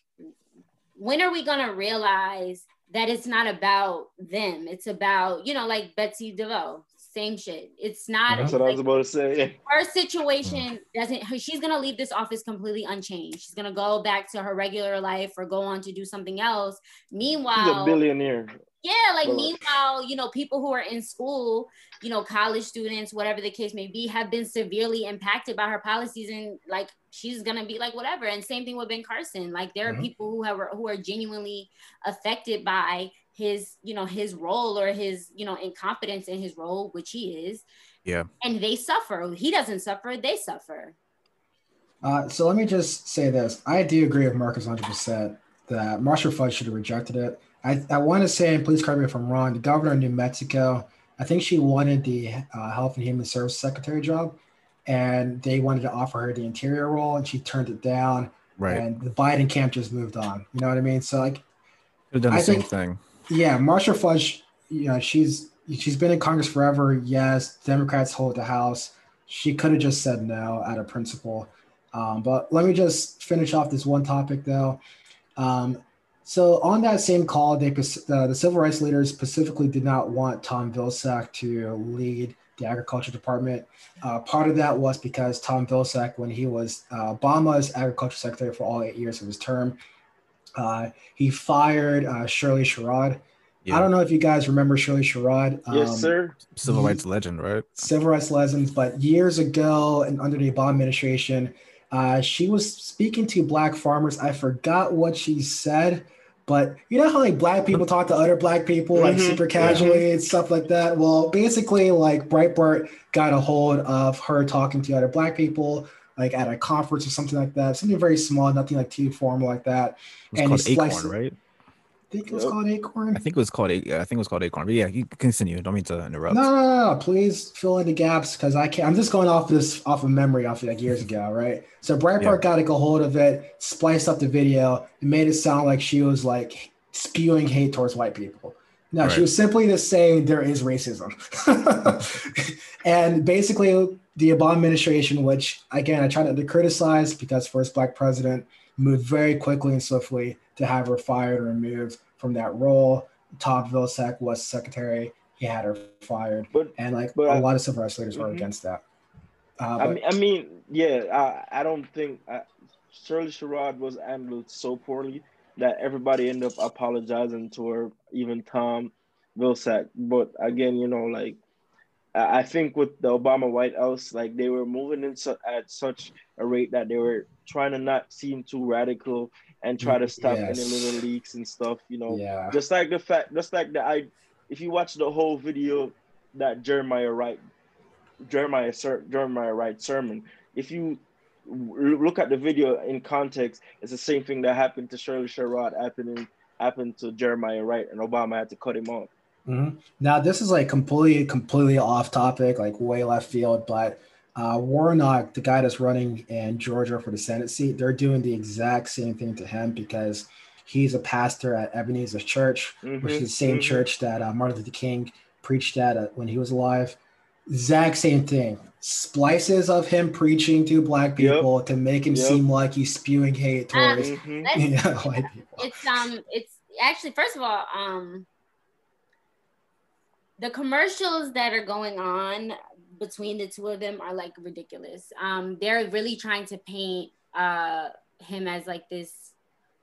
when are we gonna realize that it's not about them? It's about, you know, like Betsy DeVos, same shit. It's not. That's what I was about to say. Her situation doesn't. She's gonna leave this office completely unchanged. She's gonna go back to her regular life or go on to do something else. Meanwhile, He's a billionaire. Yeah, like Well, meanwhile, you know, people who are in school, you know, college students, whatever the case may be, have been severely impacted by her policies, and like she's gonna be like whatever. And same thing with Ben Carson. Like there are Mhm. people who have who are genuinely affected by his, you know, his role or his, you know, incompetence in his role, which he is. Yeah. And they suffer. He doesn't suffer. They suffer. Uh, so let me just say this. I do agree with Marcus 100% that Marshall Fudge should have rejected it. I, I want to say, and please correct me if I'm wrong, the governor of New Mexico, I think she wanted the uh, Health and Human Services Secretary job, and they wanted to offer her the interior role, and she turned it down. Right. And the Biden camp just moved on. You know what I mean? So, like, Could have done the I same think- thing. yeah, Marcia Fudge, you know, she's she's been in Congress forever. Yes, Democrats hold the House. She could have just said no out of principle. Um, but let me just finish off this one topic though. Um, so on that same call, they uh, the civil rights leaders specifically did not want Tom Vilsack to lead the agriculture department. Uh, part of that was because Tom Vilsack, when he was uh, Obama's agriculture secretary for all eight years of his term, uh, he fired uh, Shirley Sherrod. Yeah. I don't know if you guys remember Shirley Sherrod. yes, um, sir. Civil Ye- rights legend, right? civil rights lessons, but years ago and under the Obama administration, uh, she was speaking to black farmers. I forgot what she said, but you know how like black people talk to other black people like Mhm, super casually and stuff like that. Well, basically, like Breitbart got a hold of her talking to other black people. Like at a conference or something like that, something very small, nothing like too formal like that. It And called Acorn, right? I think it was Yep. called Acorn. I think it was called. A- I think it was called Acorn. But yeah, you continue. Don't mean to interrupt. No, no, no, no, please fill in the gaps because I can't. I'm just going off this off of memory, off of like years ago, right? So Breitbart Yeah. got to go hold of it, spliced up the video, and made it sound like she was like spewing hate towards white people. No, she was simply just saying there is racism, and basically the Obama administration, which again I try not to criticize because first black president moved very quickly and swiftly to have her fired or removed from that role. Todd Vilsack was secretary. He had her fired, But and like But a I- lot of civil rights leaders were Mhm. against that. Uh, I but- mean, I mean, yeah, I, I don't think I, Shirley Sherrod was handled so poorly that everybody ended up apologizing to her, even Tom Vilsack. But again, you know, like I I think with the Obama White House, like they were moving in su- at such a rate that they were trying to not seem too radical and try to stop any little leaks and stuff. You know, yeah, just like the fact, just like the I, if you watch the whole video that Jeremiah Wright, Jeremiah ser- Jeremiah Wright sermon, if you look at the video in context, it's the same thing that happened to Shirley Sherrod happening happened to Jeremiah Wright, and Obama had to cut him off. Mhm. Now this is like completely, completely off topic, like way left field. But uh, Warnock, the guy that's running in Georgia for the Senate seat, they're doing the exact same thing to him because he's a pastor at Ebenezer Church, which is the same Mhm, mhm. church that uh, Martin Luther King preached at uh, when he was alive. Exact same thing. Splices of him preaching to black Yep. people to make him Yep. seem like he's spewing hate Ah. towards Mhm. Let's yeah, white people. it's um it's actually first of all um the commercials that are going on between the two of them are like ridiculous. Um they're really trying to paint uh him as like this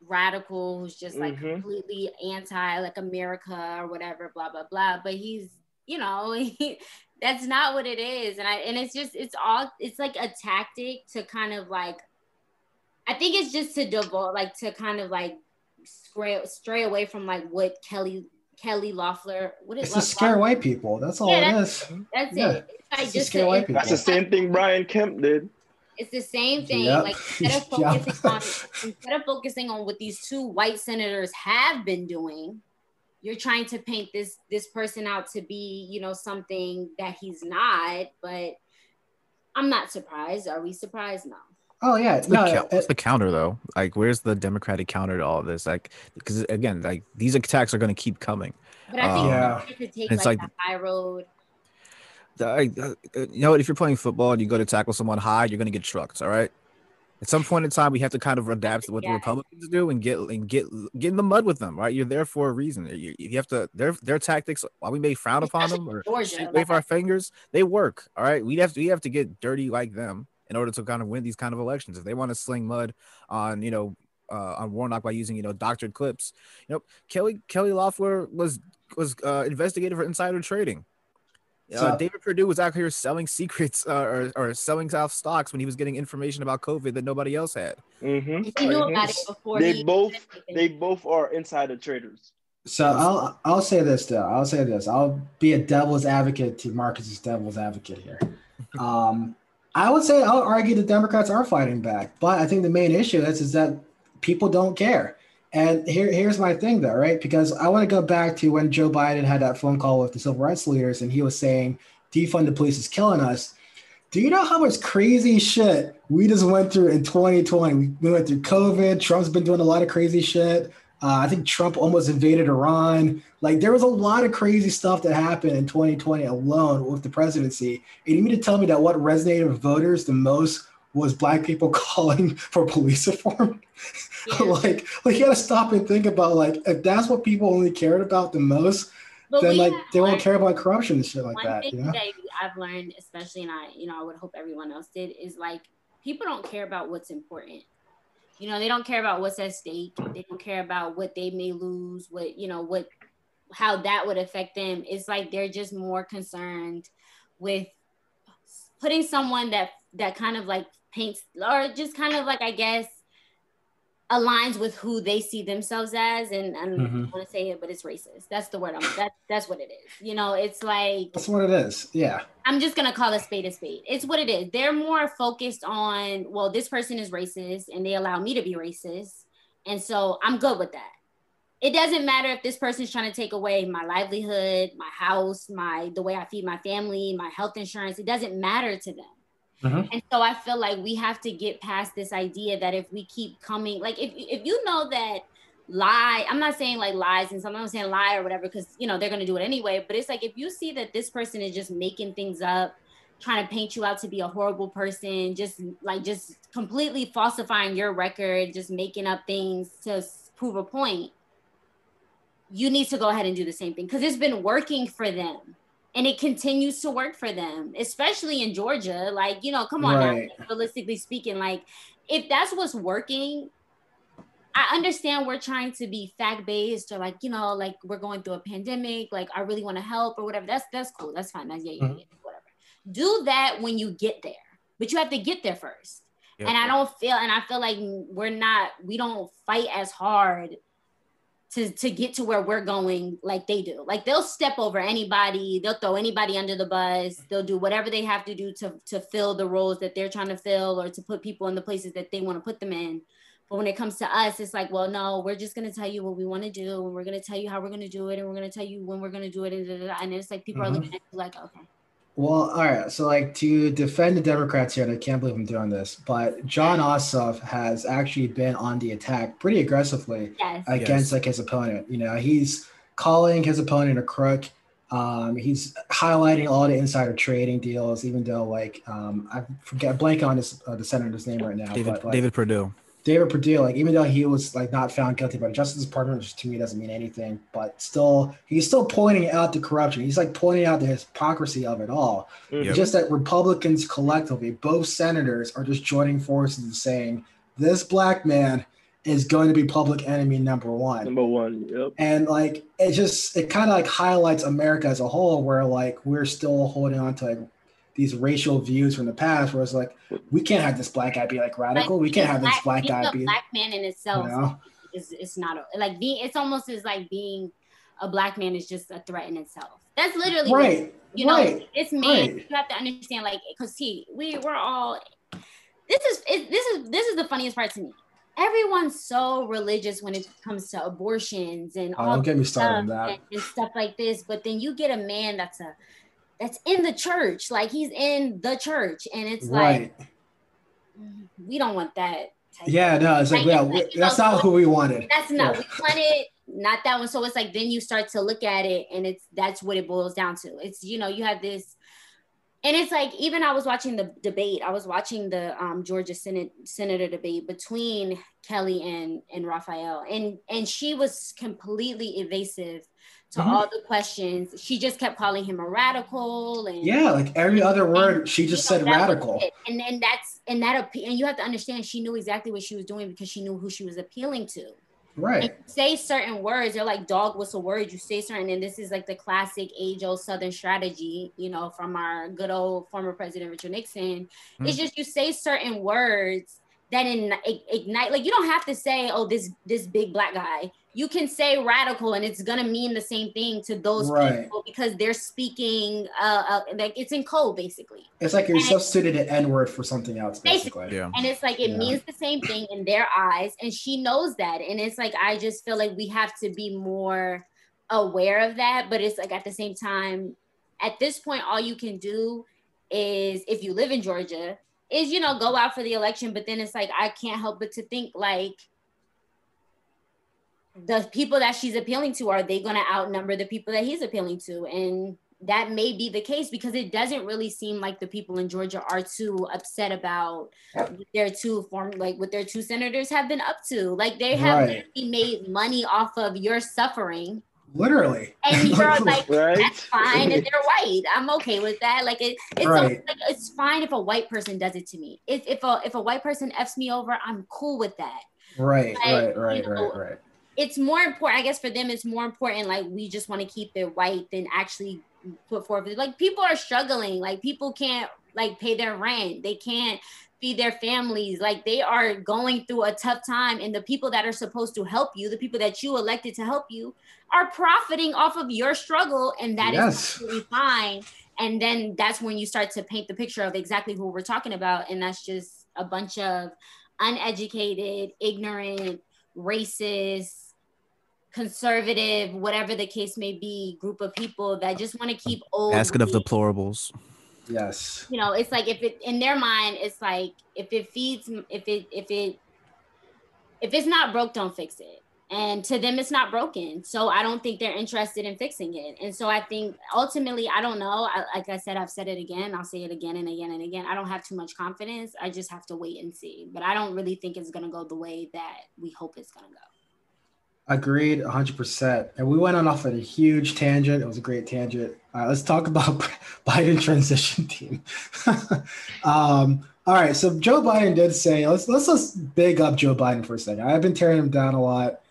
radical who's just like Mhm. completely anti like america or whatever blah blah blah. But he's you know he, that's not what it is. And i and it's just it's all it's like a tactic to kind of like i think it's just to devote like to kind of like stray, stray away from like what kelly kelly loeffler what is It's to scare white people. That's all Yeah, it is. that's yeah, it it's it's just scare white people. That's the same thing Brian Kemp did. it's the same thing. Yep. Like instead of Yep. focusing on instead of focusing on what these two white senators have been doing, you're trying to paint this this person out to be, you know, something that he's not. But I'm not surprised. Are we surprised? No. Oh yeah, What's the, no, cou- it- what's the counter though? Like, where's the Democratic counter to all of this? Like, because again, like these attacks are going to keep coming. But I think Um, Yeah. you could take it's like, like- the high road. The- uh, you know, if you're playing football and you go to tackle someone high, you're going to get trucked. All right. at some point in time we have to kind of adapt to what the Republicans do and get and get get in the mud with them, right? You're there for a reason. You, you have to their their tactics while we may frown upon them or Georgia, wave our fingers, they work. All right. We have to we have to get dirty like them in order to kind of win these kind of elections. If they want to sling mud on, you know, uh, on Warnock by using, you know, doctored clips, you know, Kelly Kelly Loeffler was was uh, investigated for insider trading. Uh, David Perdue was out here selling secrets uh, or, or selling off stocks when he was getting information about COVID that nobody else had. Mm-hmm. He knew about it before. They both they both are insider traders. So I'll I'll say this though. I'll say this. I'll be a devil's advocate to Marcus's devil's advocate here. Um, I would say I'll argue the Democrats are fighting back, but I think the main issue is is that people don't care. And here here's my thing though, right? Because I want to go back to when Joe Biden had that phone call with the civil rights leaders, and he was saying defund the police is killing us. Do you know how much crazy shit we just went through in 2020? We, we went through COVID. Trump's been doing a lot of crazy shit. Uh, I think Trump almost invaded Iran. Like there was a lot of crazy stuff that happened in 2020 alone with the presidency. And you mean to tell me that what resonated with voters the most was black people calling for police reform? Yeah. like, like you got to stop and think about like if that's what people only cared about the most, But then like they won't care about corruption and shit like one that. thing You know? that I've learned, especially, and I, you know, I would hope everyone else did, is like people don't care about what's important. You know, they don't care about what's at stake. They don't care about what they may lose, what you know, what how that would affect them. It's like they're just more concerned with putting someone that that kind of like paints or just kind of like I guess aligns with who they see themselves as and, and I Mhm. don't want to say it but it's racist that's the word I'm that that's what it is you know it's like That's what it is. Yeah. I'm just gonna call a spade a spade. It's what it is. They're more focused on, well, this person is racist and they allow me to be racist. And so I'm good with that. It doesn't matter if this person's trying to take away my livelihood, my house, my the way I feed my family, my health insurance. It doesn't matter to them. Mhm. And so I feel like we have to get past this idea that if we keep coming, like if if you know that lie, I'm not saying like lies and some I'm saying lie or whatever, because you know they're gonna do it anyway. But it's like if you see that this person is just making things up, trying to paint you out to be a horrible person, just like just completely falsifying your record, just making up things to prove a point, you need to go ahead and do the same thing because it's been working for them and it continues to work for them, especially in Georgia. Like, you know, come on, Right. now, realistically speaking, like if that's what's working, I understand we're trying to be fact based or like, you know, like we're going through a pandemic, like I really want to help or whatever. That's that's cool. That's fine. That's yeah, yeah, Mhm. yeah, whatever. Do that when you get there, but you have to get there first. Yep. And I don't feel, and I feel like we're not, we don't fight as hard to to get to where we're going like they do. Like they'll step over anybody, they'll throw anybody under the bus, they'll do whatever they have to do to to fill the roles that they're trying to fill or to put people in the places that they want to put them in. But when it comes to us, it's like, well, no, we're just gonna tell you what we want to do, and we're gonna tell you how we're gonna do it, and we're gonna tell you when we're gonna do it, and, da, da, da. and it's like people Mhm. are looking at you like, okay, Well, all right. So, like, to defend the Democrats here, and I can't believe I'm doing this, but Jon Ossoff has actually been on the attack pretty aggressively yes, against Yes. like his opponent. You know, he's calling his opponent a crook. Um, he's highlighting all the insider trading deals, even though like um, I forget blank on this uh, the senator's name right now. David but, like, David Perdue. David Perdue, like even though he was like not found guilty by the Justice Department, which to me doesn't mean anything, but still he's still pointing out the corruption. He's like pointing out the hypocrisy of it all. Mhm. Yep. Just that Republicans collectively, both senators, are just joining forces and saying this black man is going to be public enemy number one. Number one. Yep. And like it just it kind of like highlights America as a whole, where like we're still holding on to like these racial views from the past, where it's like we can't have this black guy be like radical, we can't have this black guy a be, black man in you itself know. is it's not a, like being it's almost as like being a black man is just a threat in itself. That's literally what- Right, you know right. this man right. you have to understand like because see we we're all this is it, this is this is the funniest part to me. Everyone's so religious when it comes to abortions and Oh, all don't get me started on stuff that. and, and stuff like this. But then you get a man that's a that's in the church, like he's in the church, and it's Right. like mm, we don't want that. Yeah, no, it's like, Like, yeah, like, that's know, not who we wanted. that's not Yeah. we wanted not that one so it's like then you start to look at it and it's that's what it boils down to it's you know you have this and it's like even I was watching the debate. I was watching the um, Georgia Senate senator debate between Kelly and and Raphael, and and she was completely evasive to mm-hmm. all the questions. She just kept calling him a radical, and yeah, like every other word, and, she just said radical. And then that's and that and you have to understand she knew exactly what she was doing because she knew who she was appealing to. Right. say certain words, they're like dog whistle words. You say certain, and this is like the classic age old Southern strategy, you know, from our good old former President Richard Nixon. Mm. It's just you say certain words that in, ignite, like you don't have to say, oh, this this big black guy you can say radical and it's gonna mean the same thing to those right. people because they're speaking uh, uh, like it's in code basically it's like you're and substituting an n-word for something else basically, basically. Yeah. and it's like it yeah. means the same thing in their eyes and she knows that and it's like i just feel like we have to be more aware of that but it's like at the same time at this point all you can do is if you live in georgia is you know go out for the election but then it's like i can't help but to think like the people that she's appealing to are they going to outnumber the people that he's appealing to and that may be the case because it doesn't really seem like the people in Georgia are too upset about their two form like what their two senators have been up to. Like they have right. made money off of your suffering. Literally. And you're like, right? that's fine. And they're white. I'm okay with that. Like it, it's right. like, it's fine if a white person does it to me. If if a if a white person f's me over, I'm cool with that. Right, like, right, right, you know, right, right it's more important, I guess for them, it's more important. Like we just want to keep it white than actually put forth. Like people are struggling. Like people can't like pay their rent. They can't feed their families. Like they are going through a tough time. And the people that are supposed to help you, the people that you elected to help you, are profiting off of your struggle. And that yes. is fine. And then that's when you start to paint the picture of exactly who we're talking about. And that's just a bunch of uneducated, ignorant, racist, conservative, whatever the case may be, group of people that just want to keep old. Basket of deplorables. Yes. You know, it's like if it in their mind, it's like if it feeds, if it if it if it's not broke, don't fix it. And to them, it's not broken. So I don't think they're interested in fixing it. And so I think ultimately, I don't know. I, like I said, I've said it again. I'll say it again and again and again. I don't have too much confidence. I just have to wait and see. But I don't really think it's going to go the way that we hope it's going to go. Agreed, 100%. And we went on off on a huge tangent. It was a great tangent. All right, let's talk about Biden transition team. um, all right, so Joe Biden did say, let's let's big up Joe Biden for a second. I've been tearing him down a lot.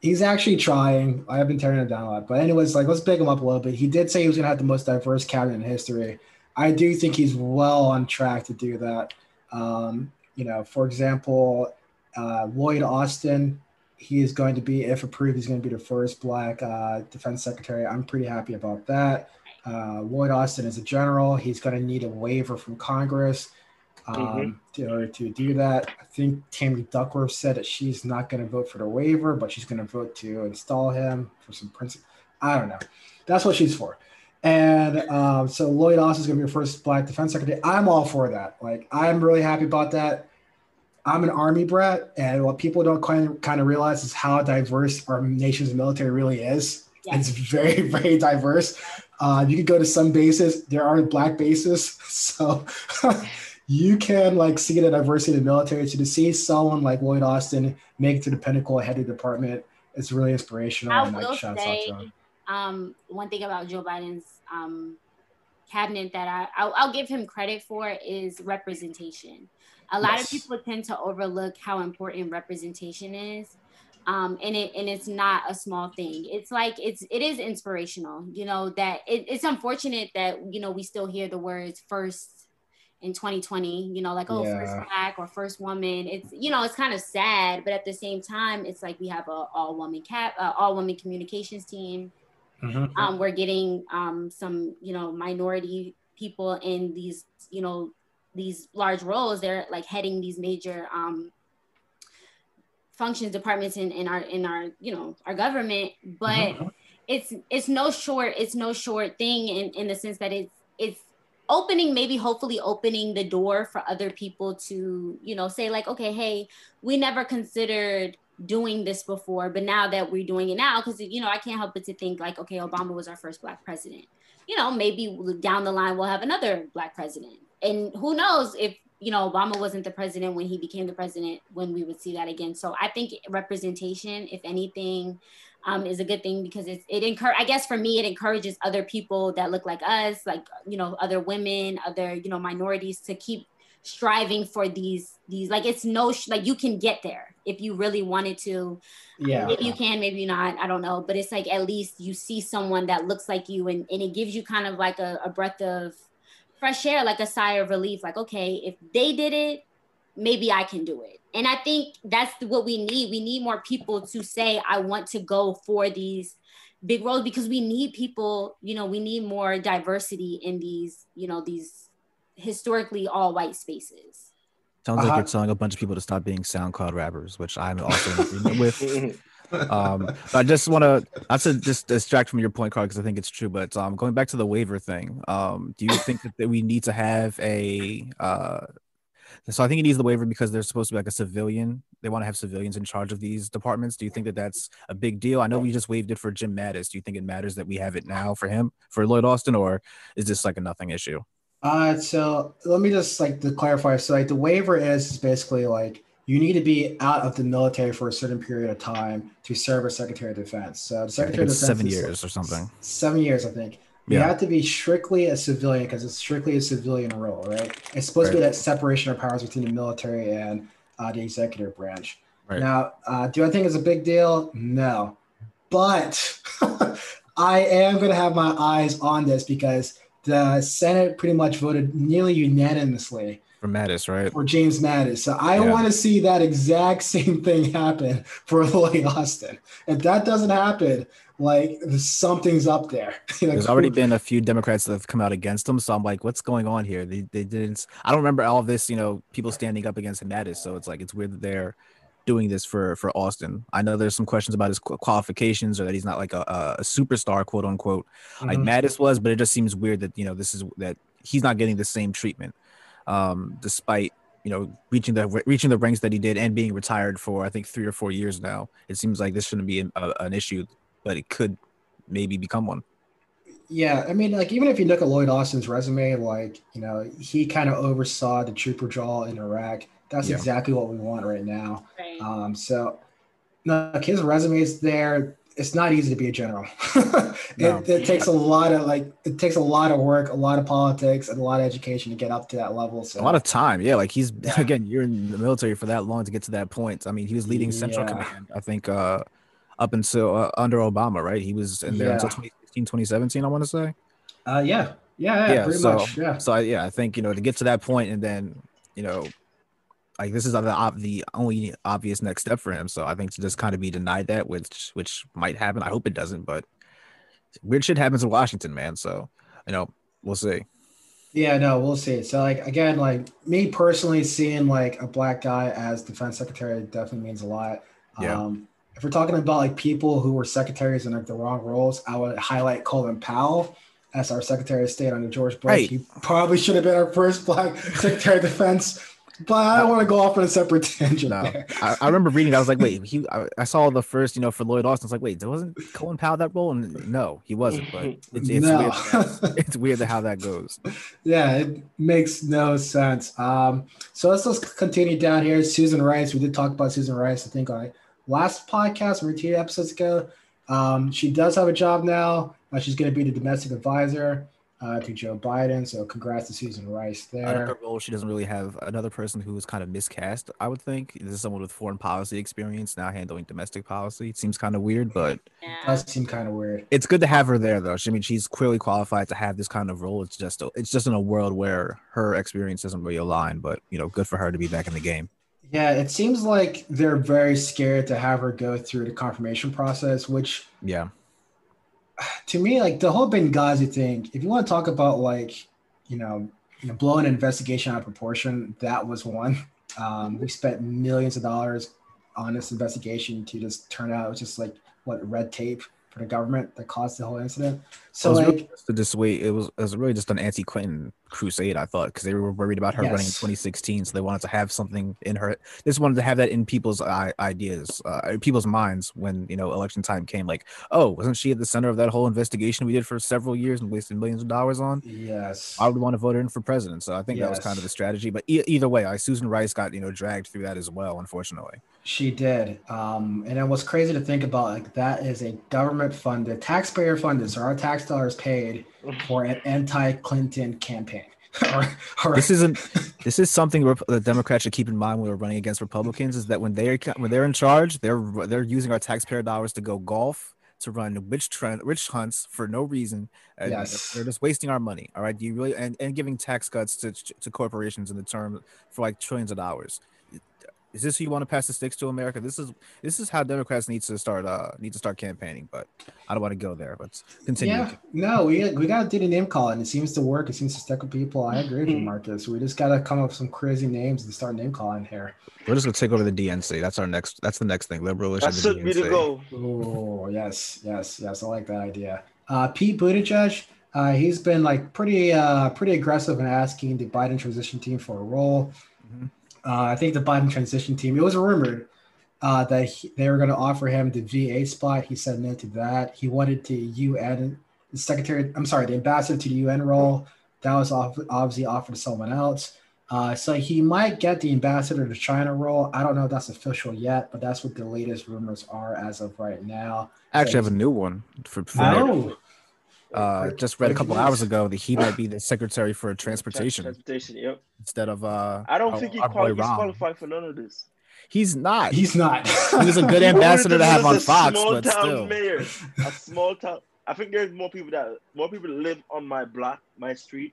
He's actually trying. I have been tearing him down a lot. But anyways, like let's big him up a little bit. He did say he was gonna have the most diverse cabinet in history. I do think he's well on track to do that. Um, you know, for example, uh, Lloyd Austin he is going to be, if approved, he's going to be the first black uh, defense secretary. I'm pretty happy about that. Uh, Lloyd Austin is a general. He's going to need a waiver from Congress um, mm-hmm. in order to do that. I think Tammy Duckworth said that she's not going to vote for the waiver, but she's going to vote to install him for some principle. I don't know. That's what she's for. And um, so Lloyd Austin is going to be the first black defense secretary. I'm all for that. Like, I'm really happy about that. I'm an army brat, and what people don't kind kind of realize is how diverse our nation's military really is. Yeah. It's very, very diverse. Uh, you can go to some bases; there are black bases, so you can like see the diversity of the military. So to see someone like Lloyd Austin make it to the pinnacle head of the department, it's really inspirational. I and, will like, say, um, one thing about Joe Biden's um, cabinet that I I'll, I'll give him credit for is representation a lot yes. of people tend to overlook how important representation is um, and it and it's not a small thing. It's like it's it is inspirational, you know. That it, it's unfortunate that you know we still hear the words first in 2020, you know, like oh yeah. first black or first woman. It's you know it's kind of sad, but at the same time, it's like we have a all woman cap, uh, all woman communications team. Mm-hmm. Um, we're getting um, some you know minority people in these you know these large roles they're like heading these major um, functions departments in, in our in our you know our government but mm-hmm. it's it's no short it's no short thing in in the sense that it's it's opening maybe hopefully opening the door for other people to you know say like okay hey we never considered doing this before but now that we're doing it now because you know i can't help but to think like okay obama was our first black president you know, maybe down the line we'll have another black president. And who knows if you know Obama wasn't the president when he became the president when we would see that again. So I think representation, if anything, um, is a good thing because it's, it encourage. I guess for me, it encourages other people that look like us, like you know, other women, other you know minorities, to keep striving for these these. Like it's no like you can get there if you really wanted to. Yeah, maybe you can, maybe not. I don't know, but it's like at least you see someone that looks like you, and and it gives you kind of like a, a breath of fresh air, like a sigh of relief. Like okay, if they did it, maybe I can do it. And I think that's what we need. We need more people to say, I want to go for these big roles because we need people, you know, we need more diversity in these, you know, these historically all white spaces. Sounds uh-huh. like you're telling a bunch of people to stop being SoundCloud rappers, which I'm also in agreement with. um, I just want to not to just distract from your point, Carl, because I think it's true. But um, going back to the waiver thing, um, do you think that, that we need to have a uh, so I think he needs the waiver because they're supposed to be like a civilian. They want to have civilians in charge of these departments. Do you think that that's a big deal? I know we just waived it for Jim Mattis. Do you think it matters that we have it now for him, for Lloyd Austin, or is this like a nothing issue? Uh, so let me just like to clarify. So like the waiver is basically like you need to be out of the military for a certain period of time to serve as Secretary of Defense. So the Secretary of Defense seven years or something. Seven years, I think. You yeah. have to be strictly a civilian because it's strictly a civilian role, right? It's supposed right. to be that separation of powers between the military and uh, the executive branch. Right. Now, uh, do I think it's a big deal? No, but I am going to have my eyes on this because the Senate pretty much voted nearly unanimously for Mattis, right? For James Mattis. So I yeah. want to see that exact same thing happen for Lloyd Austin. If that doesn't happen, like something's up there. There's already been a few Democrats that have come out against him, so I'm like, what's going on here? They, they didn't. I don't remember all of this. You know, people standing up against Mattis, so it's like it's weird that they're doing this for for Austin. I know there's some questions about his qualifications or that he's not like a, a superstar, quote unquote, mm-hmm. like Mattis was, but it just seems weird that you know this is that he's not getting the same treatment, um, despite you know reaching the reaching the ranks that he did and being retired for I think three or four years now. It seems like this shouldn't be an, a, an issue but it could maybe become one. Yeah, I mean, like even if you look at Lloyd Austin's resume, like you know, he kind of oversaw the troop withdrawal in Iraq. That's yeah. exactly what we want right now. Right. Um, so, look, his resume is there. It's not easy to be a general. it, no. it, takes a lot of like it takes a lot of work, a lot of politics, and a lot of education to get up to that level. So a lot of time, yeah. Like he's yeah. again, you're in the military for that long to get to that point. I mean, he was leading Central yeah. Command. I think uh, up until uh, under Obama, right? He was in there yeah. until 2016, 2017, I want to say. Uh, yeah. Yeah, yeah, yeah pretty so, much. Yeah. So I, yeah, I think you know to get to that point, and then you know, like this is the the only obvious next step for him. So I think to just kind of be denied that, which which might happen. I hope it doesn't, but weird shit happens in Washington, man. So you know, we'll see. Yeah, no, we'll see. So like again, like me personally seeing like a black guy as defense secretary definitely means a lot. Yeah. Um, if we're talking about like people who were secretaries in like the wrong roles, I would highlight Colin Powell as our Secretary of State under George Bush. Right. He probably should have been our first black Secretary of Defense. But I don't want to go off on a separate tangent. No, I, I, remember reading. I was like, wait, he. I, I, saw the first, you know, for Lloyd Austin. I was like, wait, wasn't Colin Powell that role? And no, he wasn't. But it's, it's no. weird. It's weird how that goes. Yeah, it makes no sense. Um, so let's just continue down here. Susan Rice. We did talk about Susan Rice. I think I last podcast, or two episodes ago. Um, she does have a job now. Uh, she's going to be the domestic advisor uh, to Joe Biden. So congrats to Susan Rice there. Another role she doesn't really have another person who is kind of miscast. I would think this is someone with foreign policy experience now handling domestic policy. It seems kind of weird, but yeah. it does seem kind of weird. It's good to have her there though. I mean, she's clearly qualified to have this kind of role. It's just a, it's just in a world where her experience doesn't really align. But you know, good for her to be back in the game. Yeah, it seems like they're very scared to have her go through the confirmation process, which yeah. To me, like the whole Benghazi thing, if you want to talk about like, you know, you know, blowing an investigation out of proportion, that was one. Um, we spent millions of dollars on this investigation to just turn out it was just like what red tape for the government that caused the whole incident. So it was like, really just to dissuade. It was, it was really just an anti-Clinton crusade. I thought because they were worried about her running in 2016, so they wanted to have something in her. They just wanted to have that in people's ideas, uh, people's minds when you know election time came. Like, oh, wasn't she at the center of that whole investigation we did for several years and wasted millions of dollars on? yes, I would want to vote her in for president. So I think that was kind of the strategy. But e- either way, I Susan Rice got you know dragged through that as well, unfortunately. she did. Um, and it was crazy to think about. Like that is a government funded, taxpayer funded. So our tax dollars paid for an anti-Clinton campaign. or, or This isn't. This is something the Democrats should keep in mind when we're running against Republicans. Is that when they're when they're in charge, they're they're using our taxpayer dollars to go golf, to run witch trend, witch hunts for no reason. And they're- Yes. they're just wasting our money. All right, do you really and, and giving tax cuts to to corporations in the term for like trillions of dollars. Is this who you want to pass the sticks to America? This is this is how Democrats need to start uh need to start campaigning. But I don't want to go there. Let's continue. Yeah, no, we we gotta do the name call, and it seems to work. It seems to stick with people. I agree with you, Marcus. We just gotta come up with some crazy names and start name calling here. We're just gonna take over the DNC. That's our next. That's the next thing. Liberalish. That and the should be the goal. Oh yes, yes, yes. I like that idea. Uh, Pete Buttigieg, uh, he's been like pretty uh, pretty aggressive in asking the Biden transition team for a role. Uh, I think the Biden transition team. It was rumored uh, that he, they were going to offer him the VA spot. He said no to that. He wanted the UN the secretary. I'm sorry, the ambassador to the UN role. That was off, obviously offered to someone else. Uh, so he might get the ambassador to China role. I don't know if that's official yet, but that's what the latest rumors are as of right now. I actually have a new one for. for Oh, uh, just read a couple hours ago that he might be the secretary for transportation Transportation. Yep. instead of uh. I don't our- think he quali- he's qualified for none of this. He's not. he's not. he's a good ambassador to wanted have be on a Fox, small but town still. mayor, a small town. I think there's more people that more people live on my block, my street,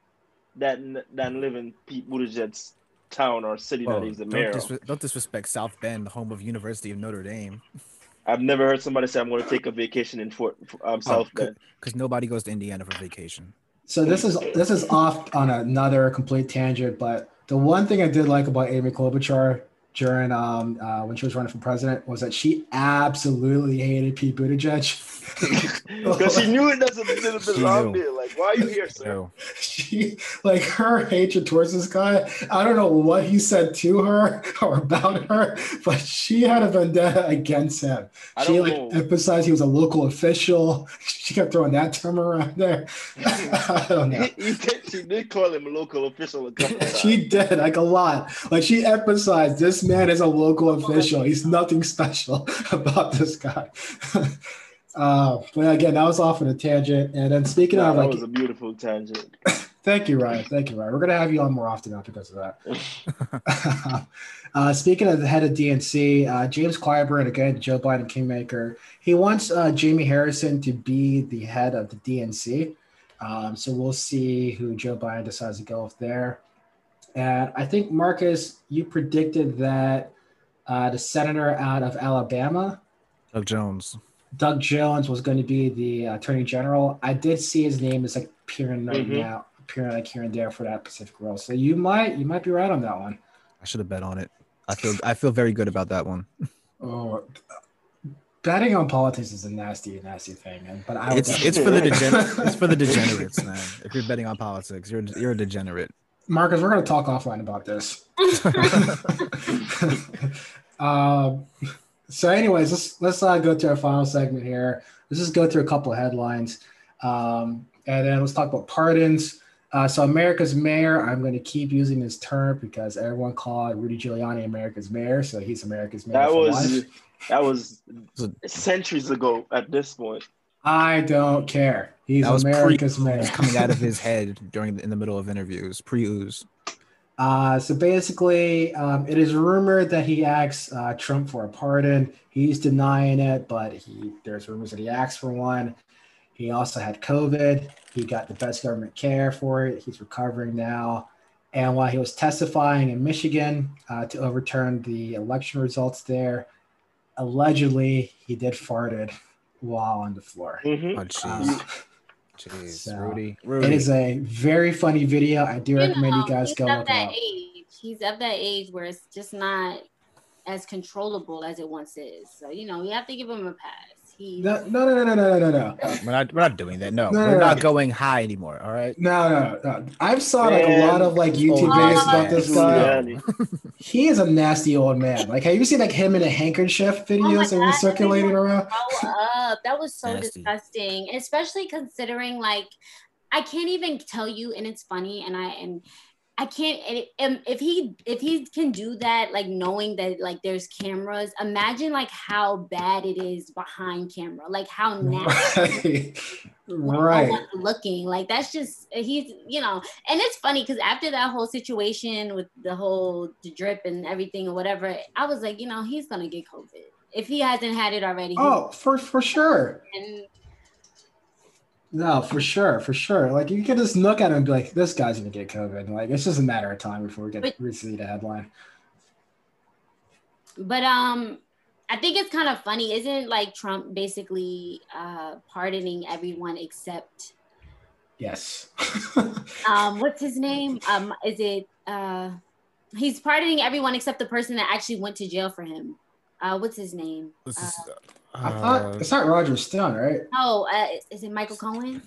than than live in Pete Buttigieg's town or city Whoa, that he's the don't, mayor. of. disre- don't disrespect South Bend, the home of University of Notre Dame, I've never heard somebody say I'm going to take a vacation in Fort um, South c- Bend. because nobody goes to Indiana for vacation. So this is this is off on another complete tangent, but the one thing I did like about Amy Klobuchar during um uh, when she was running for president was that she absolutely hated Pete Buttigieg. Because he knew it doesn't didn't She belong knew. there. Like, why are you here, sir? She like her hatred towards this guy. I don't know what he said to her or about her, but she had a vendetta against him. I She like know. emphasized he was a local official. She kept throwing that term around there. I don't know. He, he did, she did call him a local official a couple times. she did like a lot. Like she emphasized this man is a local official. He's nothing special about this guy. uh, but again, that was off on a tangent. And then speaking Nah, of that like, was a beautiful tangent. thank you, Ryan. Thank you, Ryan. We're gonna have you on more often now because of that. uh, speaking of the head of DNC, uh, James Clyburn, again, Joe Biden kingmaker. He wants uh, Jamie Harrison to be the head of the DNC. Um, so we'll see who Joe Biden decides to go with there. And I think Marcus, you predicted that uh, the senator out of Alabama, Doug Jones. Doug Jones, was going to be the attorney general. I did see his name is like appearing right Mhm. now, appearing like here and there for that Pacific role. So you might you might be right on that one. I should have bet on it. I feel I feel very good about that one. Oh, betting on politics is a nasty, nasty thing. And but I It's it's for the degen- it's for the degenerates, man. If you're betting on politics, you're you're a degenerate. Marcus, we're going to talk offline about this. um, so, anyways, let's let's uh, go to our final segment here. Let's just go through a couple of headlines, um, and then let's talk about pardons. Uh, so, America's mayor. I'm going to keep using this term because everyone called Rudy Giuliani America's mayor, so he's America's mayor. That for was life. that was centuries ago at this point. I don't care. He's That was America's pre-. It's coming out of his head during the, in the middle of interviews, pre-ooze. Uh, so basically, um, it is rumored that he asked uh, Trump for a pardon. He's denying it, but he there's rumors that he asked for one. He also had COVID. He got the best government care for it. He's recovering now. And while he was testifying in Michigan uh, to overturn the election results there, allegedly he did farted while on the floor. Mhm. Oh Uh, jeez, jeez, so, Rudy, it Rudy. is a very funny video. I do You recommend know, you guys go of look it up. age. He's of that age where it's just not as controllable as it once is. So you know, you have to give him a pass. He, No, no, no, no, no, no, no, no. We're not we're not doing that. No, No, we're no, not no. going high anymore. All right. No, no, no. I've saw like a lot of like YouTube Oh, videos about this guy. Giuliani. He is a nasty old man. Like, have you seen like him in a handkerchief oh videos that God, were circulating around? up. That was so Nasty. disgusting, especially considering like I can't even tell you, and it's funny, and I and I can't. And um, if he if he can do that, like knowing that like there's cameras, imagine like how bad it is behind camera, like how nasty. Right. right. looking like that's just he's you know and it's funny because after that whole situation with the whole the drip and everything or whatever i was like you know he's gonna get covid if he hasn't had it already Oh, for for sure. and No, for sure, for sure. Like you can just look at him and be like, this guy's gonna get COVID. Like it's just a matter of time before we get But- we see the headline. but um i think it's kind of funny isn't like trump basically uh pardoning everyone except Yes. um what's his name um is it uh he's pardoning everyone except the person that actually went to jail for him uh what's his name This uh, is, I thought uh, it's not Roger Stone, right? oh uh, is it michael cohen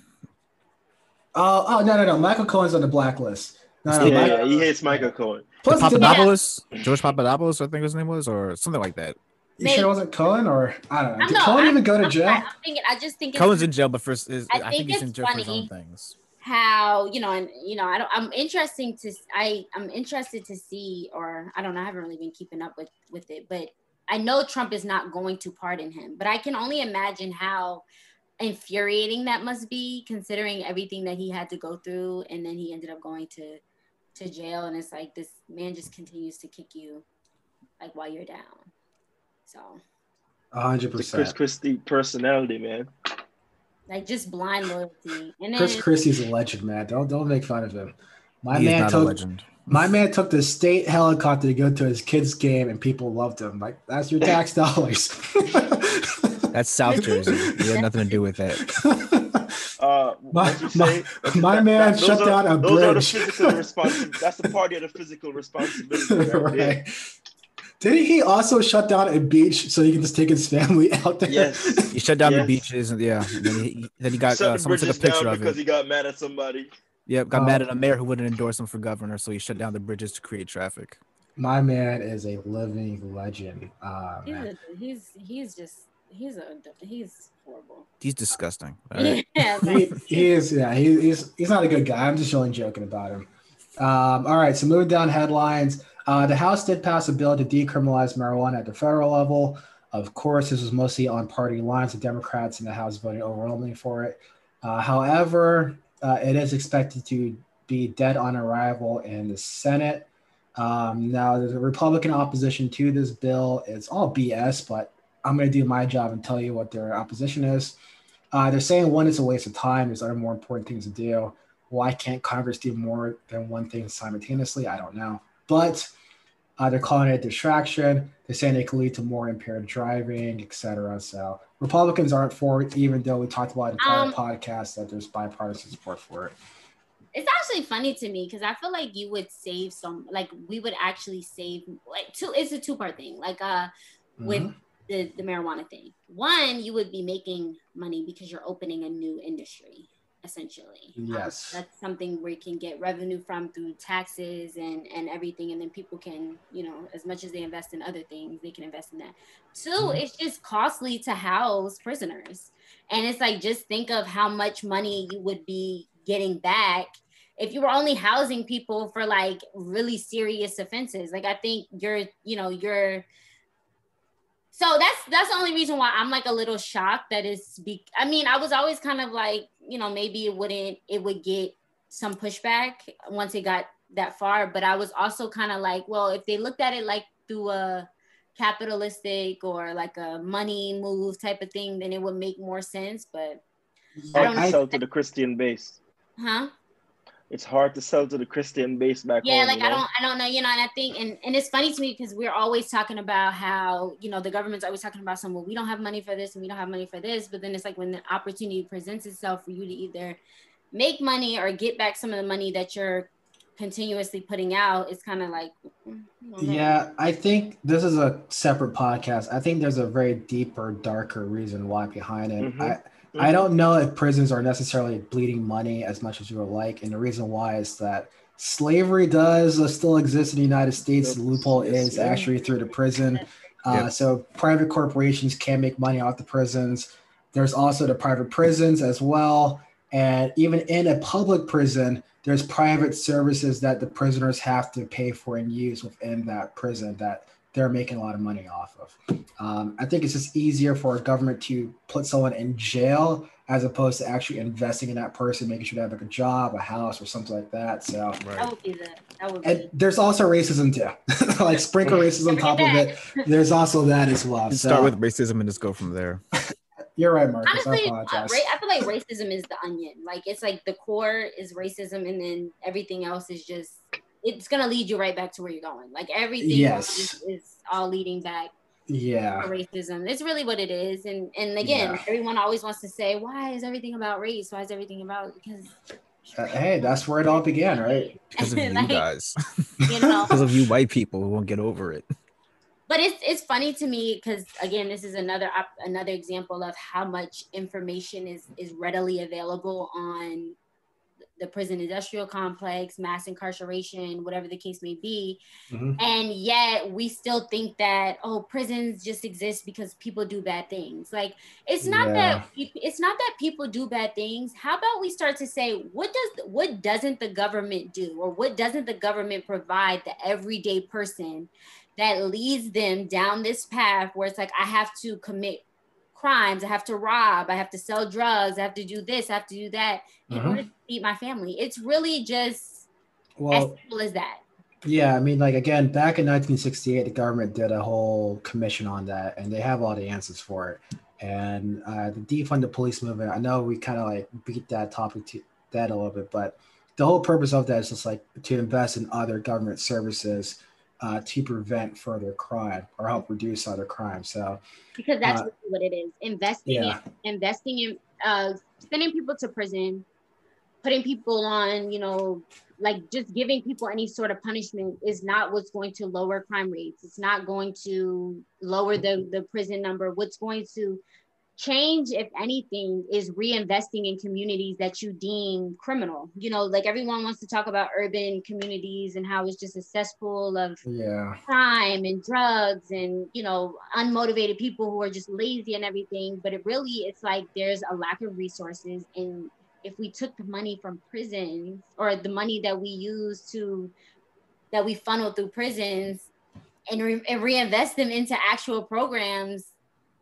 Oh, oh no, no, no. Michael Cohen's on the blacklist. No, no, Yeah, Mike- yeah, he hates Michael Cohen. Plus, the didn't- Papadopoulos, George Papadopoulos, I think his name was, or something like that. you sure it wasn't Cohen or I don't know. Did not- Cohen I'm- even go to jail? I'm thinking, I just think it's Cohen's in jail, but first is I I, think think he's in jail for his own things. how you know, and you know, I don't. I'm interesting to. I I'm interested to see, or I don't know. I haven't really been keeping up with with it, but I know Trump is not going to pardon him. But I can only imagine how infuriating that must be, considering everything that he had to go through, and then he ended up going to to jail, and it's like this man just continues to kick you, like while you're down. So A hundred The Chris percent. Christie personality, man. like just blind loyalty, and then Chris Christie's a legend, man. Don't don't make fun of him. My He's man not a legend. My man took the state helicopter to go to his kid's game, and people loved him. Like that's your tax dollars. That's South Jersey. He had nothing to do with it. Uh, My- what my- say? my man those shut are- down a Those are the bridge. physical responsibility. That's the party of the physical responsibility. Right there. right. Didn't he also shut down a beach so he can just take his family out there? Yes. He shut down the beaches, and yeah, and then he, then he got Shut uh, someone took a picture down of because it. he got mad at somebody. Yep, got Uh, mad at a mayor who wouldn't endorse him for governor, so he shut down the bridges to create traffic. My man is a living legend. Uh, he's a, he's he's just he's a he's horrible. He's disgusting. all right? Yeah, he, he is yeah he, he's he's not a good guy i'm just only joking about him um, all right so moving down headlines uh, the house did pass a bill to decriminalize marijuana at the federal level of course this was mostly on party lines the democrats in the house voted overwhelmingly for it uh, however uh, it is expected to be dead on arrival in the senate um, now there's a republican opposition to this bill it's all bs but i'm going to do my job and tell you what their opposition is uh, they're saying one, it's a waste of time. There's other more important things to do. Why can't Congress do more than one thing simultaneously? I don't know. But uh, they're calling it a distraction. They're saying it could lead to more impaired driving, etc. So Republicans aren't for it, even though we talked about in prior Um, podcasts that there's bipartisan support for it. it's actually funny to me because I feel like you would save some like we would actually save like two it's a two part thing. Like uh with Mhm. the, the marijuana thing. One, you would be making money because you're opening a new industry, essentially. Um, Yes. that's something where you can get revenue from through taxes and, and everything. And then people can, you know, as much as they invest in other things, they can invest in that. 2 Mhm. it's just costly to house prisoners. And it's like, just think of how much money you would be getting back if you were only housing people for like really serious offenses. Like, I think you're, you know, you're, so that's that's the only reason why I'm like a little shocked that it's be I mean, I was always kind of like, you know, maybe it wouldn't it would get some pushback once it got that far, but I was also kind of like, well, if they looked at it like through a capitalistic or like a money move type of thing, then it would make more sense, but mm-hmm. I don't to know. sell to the Christian base. huh? It's hard to sell to the Christian base back yeah home. like you i don't i don't know you know and i think and, and it's funny to me because we're always talking about how you know the government's always talking about some well we don't have money for this and we don't have money for this but then it's like when the opportunity presents itself for you to either make money or get back some of the money that you're continuously putting out, it's kind of like. mm, I. Yeah, I think this is a separate podcast. I think there's a very deeper, darker reason why behind it. Mhm. I, I don't know if prisons are necessarily bleeding money as much as you would like, and the reason why is that slavery does uh, still exist in the United States. The loophole is actually through the prison. Uh. So private corporations can make money off the prisons. There's also the private prisons as well, and even in a public prison, there's private services that the prisoners have to pay for and use within that prison that they're making a lot of money off of. Um, I think it's just easier for a government to put someone in jail as opposed to actually investing in that person, making sure they have like a job, a house, or something like that. So, That Right. would be the. That would and be. there's also racism too, like sprinkle racism on top of it. There's also that as well. So, start with racism and just go from there. you're right, Marcus. Honestly, I uh, ra- I feel like racism is the onion. Like it's like the core is racism, and then everything else is just it's gonna lead you right back to where you're going. Like everything Yes. is, is all leading back yeah. to racism. It's really what it is. And and again, Yeah. everyone always wants to say, why is everything about race? Why is everything about because Uh, hey, that's where it all began, right? Because of you Like, guys. you know. Because of you white people who won't get over it. but it's it's funny to me because again this is another op- another example of how much information is is readily available on the prison industrial complex mass incarceration whatever the case may be Mhm. and yet we still think that oh prisons just exist because people do bad things like it's not Yeah. that it's not that people do bad things how about we start to say what does what doesn't the government do or what doesn't the government provide the everyday person that leads them down this path where it's like i have to commit crimes. I have to rob. I have to sell drugs. I have to do this. I have to do that in Mhm. order to feed my family. It's really just as simple as that. yeah, I mean, like again, back in 1968, the government did a whole commission on that, and they have all the answers for it. And uh, the defund the police movement, I know we kind of like beat that topic to that a little bit, but the whole purpose of that is just like to invest in other government services uh, to prevent further crime or help reduce other crime. So because that's Uh, what it is investing yeah. in investing in uh sending people to prison putting people on you know like just giving people any sort of punishment is not what's going to lower crime rates it's not going to lower the the prison number what's going to change if anything is reinvesting in communities that you deem criminal. You know like everyone wants to talk about urban communities and how it's just a cesspool of yeah, crime and drugs and you know unmotivated people who are just lazy and everything. But it really it's like there's a lack of resources. And if we took the money from prisons or the money that we use to that we funnel through prisons and, re- and reinvest them into actual programs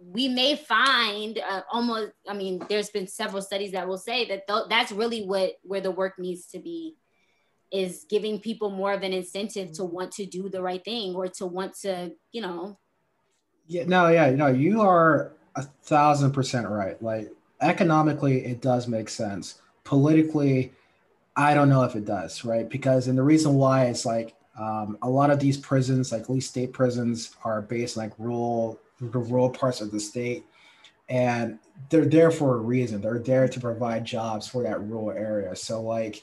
we may find uh, almost i mean there's been several studies that will say that th- that's really what where the work needs to be is giving people more of an incentive to want to do the right thing or to want to you know Yeah, no, yeah, no, you are a thousand percent right. Like economically, it does make sense. Politically, I don't know if it does, right? Because and the reason why is like um, a lot of these prisons, like least state prisons, are based like rural, the rural parts of the state, and they're there for a reason. They're there to provide jobs for that rural area. So like.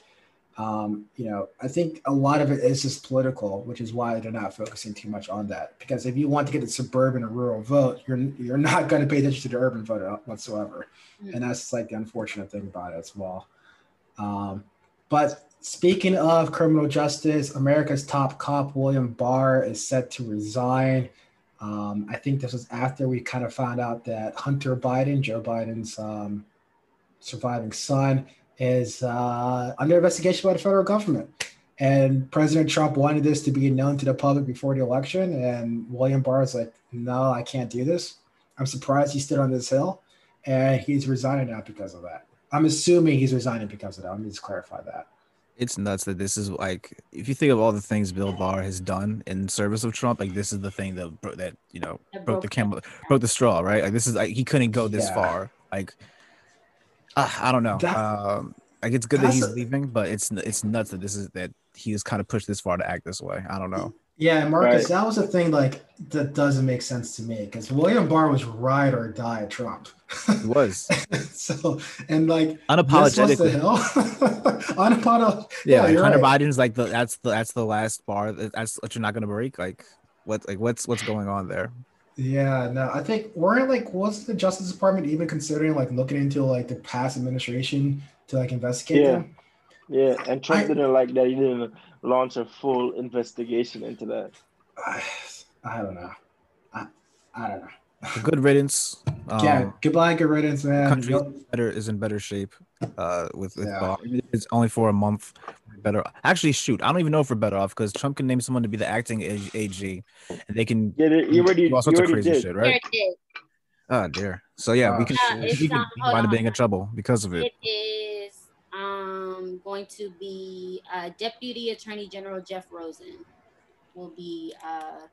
Um, you know, I think a lot of it is just political, which is why they're not focusing too much on that. Because if you want to get the suburban or rural vote, you're you're not going to pay attention to the urban vote whatsoever, Mm. and that's like the unfortunate thing about it as well. Um, but speaking of criminal justice, America's top cop William Barr is set to resign. Um, I think this was after we kind of found out that Hunter Biden, Joe Biden's um, surviving son, is uh, under investigation by the federal government. And President Trump wanted this to be known to the public before the election. And William Barr is like, no, I can't do this. I'm surprised he stood on this hill. And he's resigning now because of that. I'm assuming he's resigning because of that. Let me just clarify that. It's nuts that this is like if you think of all the things Bill Barr has done in service of Trump, like this is the thing that bro- that you know That broke the broke camel, broke the straw, right? Like this is like he couldn't go this Yeah. far. Like uh, I don't know. That- um, like it's good that he's a- leaving, but it's it's nuts that this is that he was kind of pushed this far to act this way. I don't know. Yeah, Marcus, Right. that was a thing. Like that doesn't make sense to me because William Barr was ride or die at Trump. He was so and like this was the hill. Unapolog- Yeah, like you're Hunter right. Biden's like the that's the that's the last bar. that- That's what you're not gonna break. Like what like what's what's going on there? Yeah, no, I think weren't like was the Justice Department even considering like looking into like the past administration to like investigate Yeah. them? Yeah, and Trump I- didn't like that. He didn't launch a full investigation into that. I, I don't know. I, I don't know. Good riddance. Um, yeah, goodbye, good riddance, man. country You'll- better is in better shape uh with, with Yeah. Barr. it's only for a month better actually shoot i don't even know if we're better off because trump can name someone to be the acting A- ag and they can Yeah, they- you already, do all you sorts of crazy did. shit right it is. oh dear so yeah we Oh, can Uh, we can um, hold wind up on. being in trouble because of it It is um, going to be uh, Deputy Attorney General Jeff Rosen will be uh,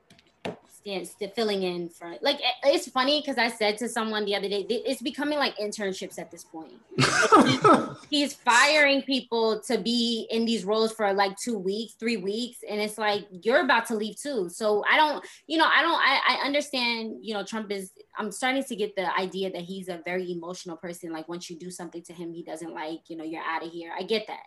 st- filling in for like it- it's funny because I said to someone the other day it's becoming like internships at this point. He's firing people to be in these roles for like two weeks, three weeks, and it's like you're about to leave too. So I don't, you know, I don't, I, I understand. You know, Trump is. I'm starting to get the idea that he's a very emotional person. Like once you do something to him, he doesn't like. You know, you're out of here. I get that.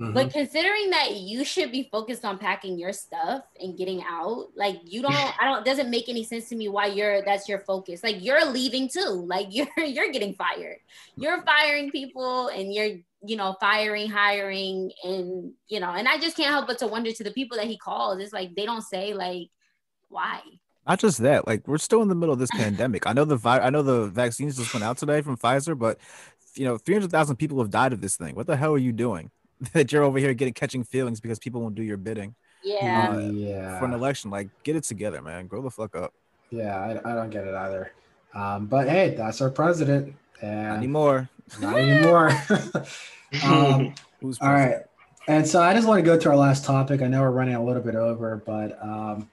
Mhm. But considering that you should be focused on packing your stuff and getting out, like you don't, I don't, it doesn't make any sense to me why you're that's your focus. Like you're leaving too. Like you're you're getting fired. You're firing people and you're, you know, firing, hiring, and you know, and I just can't help but to wonder to the people that he calls. It's like they don't say like why. not just that like we're still in the middle of this pandemic i know the vi- i know the vaccines just went out today from pfizer but you know 300000 people have died of this thing what the hell are you doing that you're over here getting catching feelings because people won't do your bidding Yeah. Uh, yeah, for an election like get it together man grow the fuck up yeah, I, I don't get it either. Um, but hey, that's our president, not and anymore not anymore. um, who's All right. And so I just want to go to our last topic. I know we're running a little bit over, but um,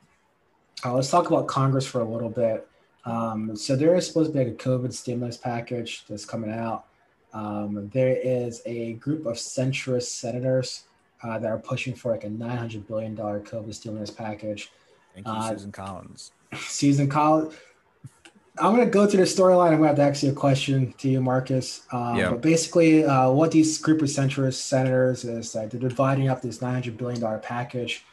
uh, let's talk about Congress for a little bit. Um, so there is supposed to be like a COVID stimulus package that's coming out. Um, there is a group of centrist senators uh, that are pushing for like a $900 billion COVID stimulus package. Thank you, Uh, Susan Collins. Season college. I'm going to go through the storyline. I'm going to have to ask you a question to you, Marcus. Um, Yeah. But basically, uh, what these group of centrist senators is that they're dividing up this 900 billion dollar package.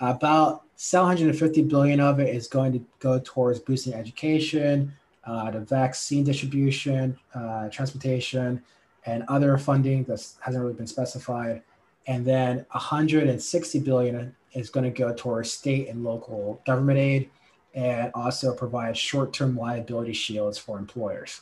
About 750 billion of it is going to go towards boosting education, uh, the vaccine distribution, uh, transportation, and other funding that hasn't really been specified. And then 160 billion is going to go towards state and local government aid and also provide short-term liability shields for employers.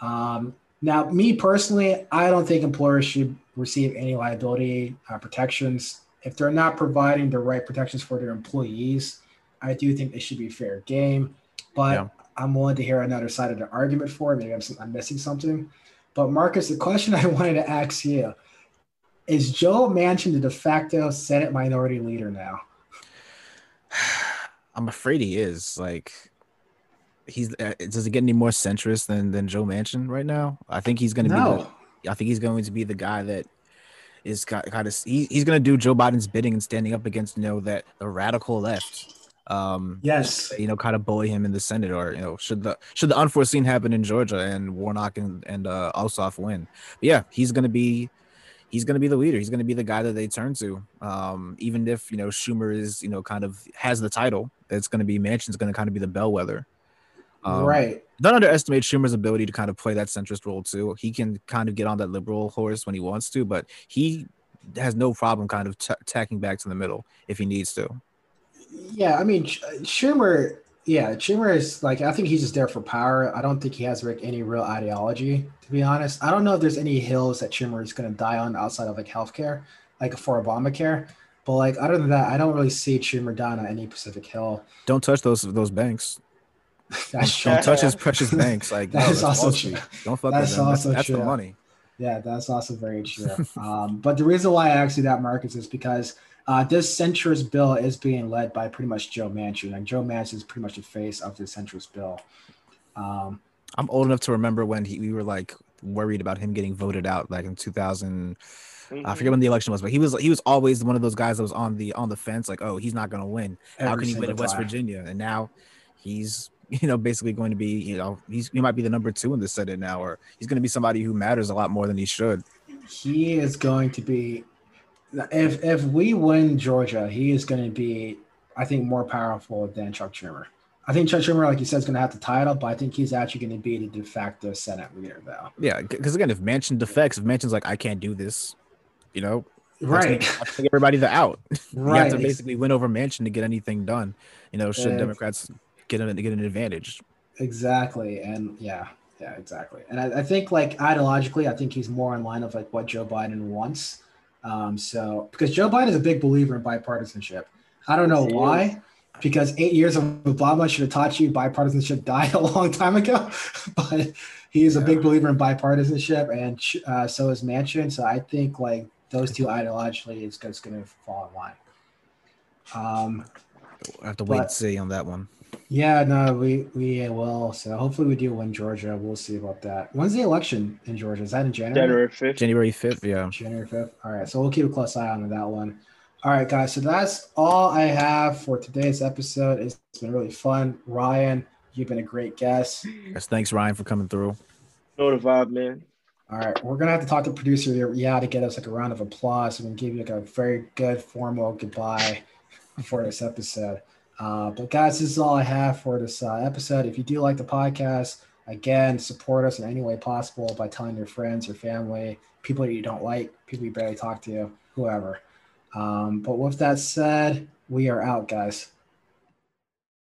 Um, now, me personally, I don't think employers should receive any liability uh, protections if they're not providing the right protections for their employees. I do think they should be fair game, but Yeah. I'm willing to hear another side of the argument for it. Maybe I'm, I'm missing something. But Marcus, the question I wanted to ask you is: Joe Manchin the de facto Senate Minority Leader now? I'm afraid he is. Like, he's uh, does it get any more centrist than than Joe Manchin right now? I think he's going to No. be. The, I think he's going to be the guy that is kind kind of he, he's going to do Joe Biden's bidding and standing up against you know that the radical left. Um, Yes. you know, kind of bully him in the Senate, or you know, should the should the unforeseen happen in Georgia and Warnock and and uh, Ossoff win? But yeah, he's gonna be he's gonna be the leader. He's gonna be the guy that they turn to. Um, even if you know Schumer is you know kind of has the title, it's gonna be Manchin's gonna kind of be the bellwether. Um, right. Don't underestimate Schumer's ability to kind of play that centrist role too. He can kind of get on that liberal horse when he wants to, but he has no problem kind of t- tacking back to the middle if he needs to. Yeah, I mean Schumer. Yeah, Schumer is like I think he's just there for power. I don't think he has like any real ideology, to be honest. I don't know if there's any hills that Schumer is going to die on outside of like healthcare, like for Obamacare. But like other than that, I don't really see Schumer dying on any Pacific Hill. Don't touch those those banks. That's true. Don't touch his precious banks. Like That no, is that's also true. Don't fuck That's with them. That's, also that's the money. Yeah, that's also very true. um, but the reason why I asked you that, Marcus, is because uh, this centrist bill is being led by pretty much Joe Manchin, and Joe Manchin is pretty much the face of the centrist bill. Um, I'm old enough to remember when he, we were like worried about him getting voted out, like in 2000, I forget when the election was, but he was he was always one of those guys that was on the on the fence, like, oh, he's not going to win. How can he win in West time. Virginia? And now he's you know basically going to be you know he's he might be the number two in the Senate now, or he's going to be somebody who matters a lot more than he should. He is going to be if if we win Georgia, he is going to be, I think, more powerful than Chuck Schumer. I think Chuck Schumer, like you said, is going to have the title, but I think he's actually going to be the de facto Senate leader, though. Yeah, because again, if Manchin defects, if Manchin's like, I can't do this, you know, Right. gonna everybody the out. You have to basically win over Manchin to get anything done. You know, should. Democrats get an get an advantage? Exactly. And yeah, yeah, exactly. And I, I think like ideologically, I think he's more in line of like what Joe Biden wants. Um, so because Joe Biden is a big believer in bipartisanship. I don't know he why, because eight years of Obama should have taught you bipartisanship died a long time ago. but he is a big believer in bipartisanship, and uh, so is Manchin. So I think like those two ideologically is going to fall in line. Um, I have to wait But- and see on that one. Yeah, no, we we will. So hopefully we do win Georgia. We'll see about that. When's the election in Georgia? Is that in January? January fifth. January fifth, yeah. January fifth. All right, so we'll keep a close eye on that one. All right, guys. So that's all I have for today's episode. It's been really fun. Ryan, you've been a great guest. Yes, thanks Ryan for coming through. Know the vibe, man. All right, we're gonna have to talk to producer yeah to get us like a round of applause and give you like a very good formal goodbye for this episode. Uh, but guys, this is all I have for this uh, episode. If you do like the podcast, again, support us in any way possible by telling your friends, your family, people that you don't like, people you barely talk to, whoever. Um, but with that said, we are out, guys.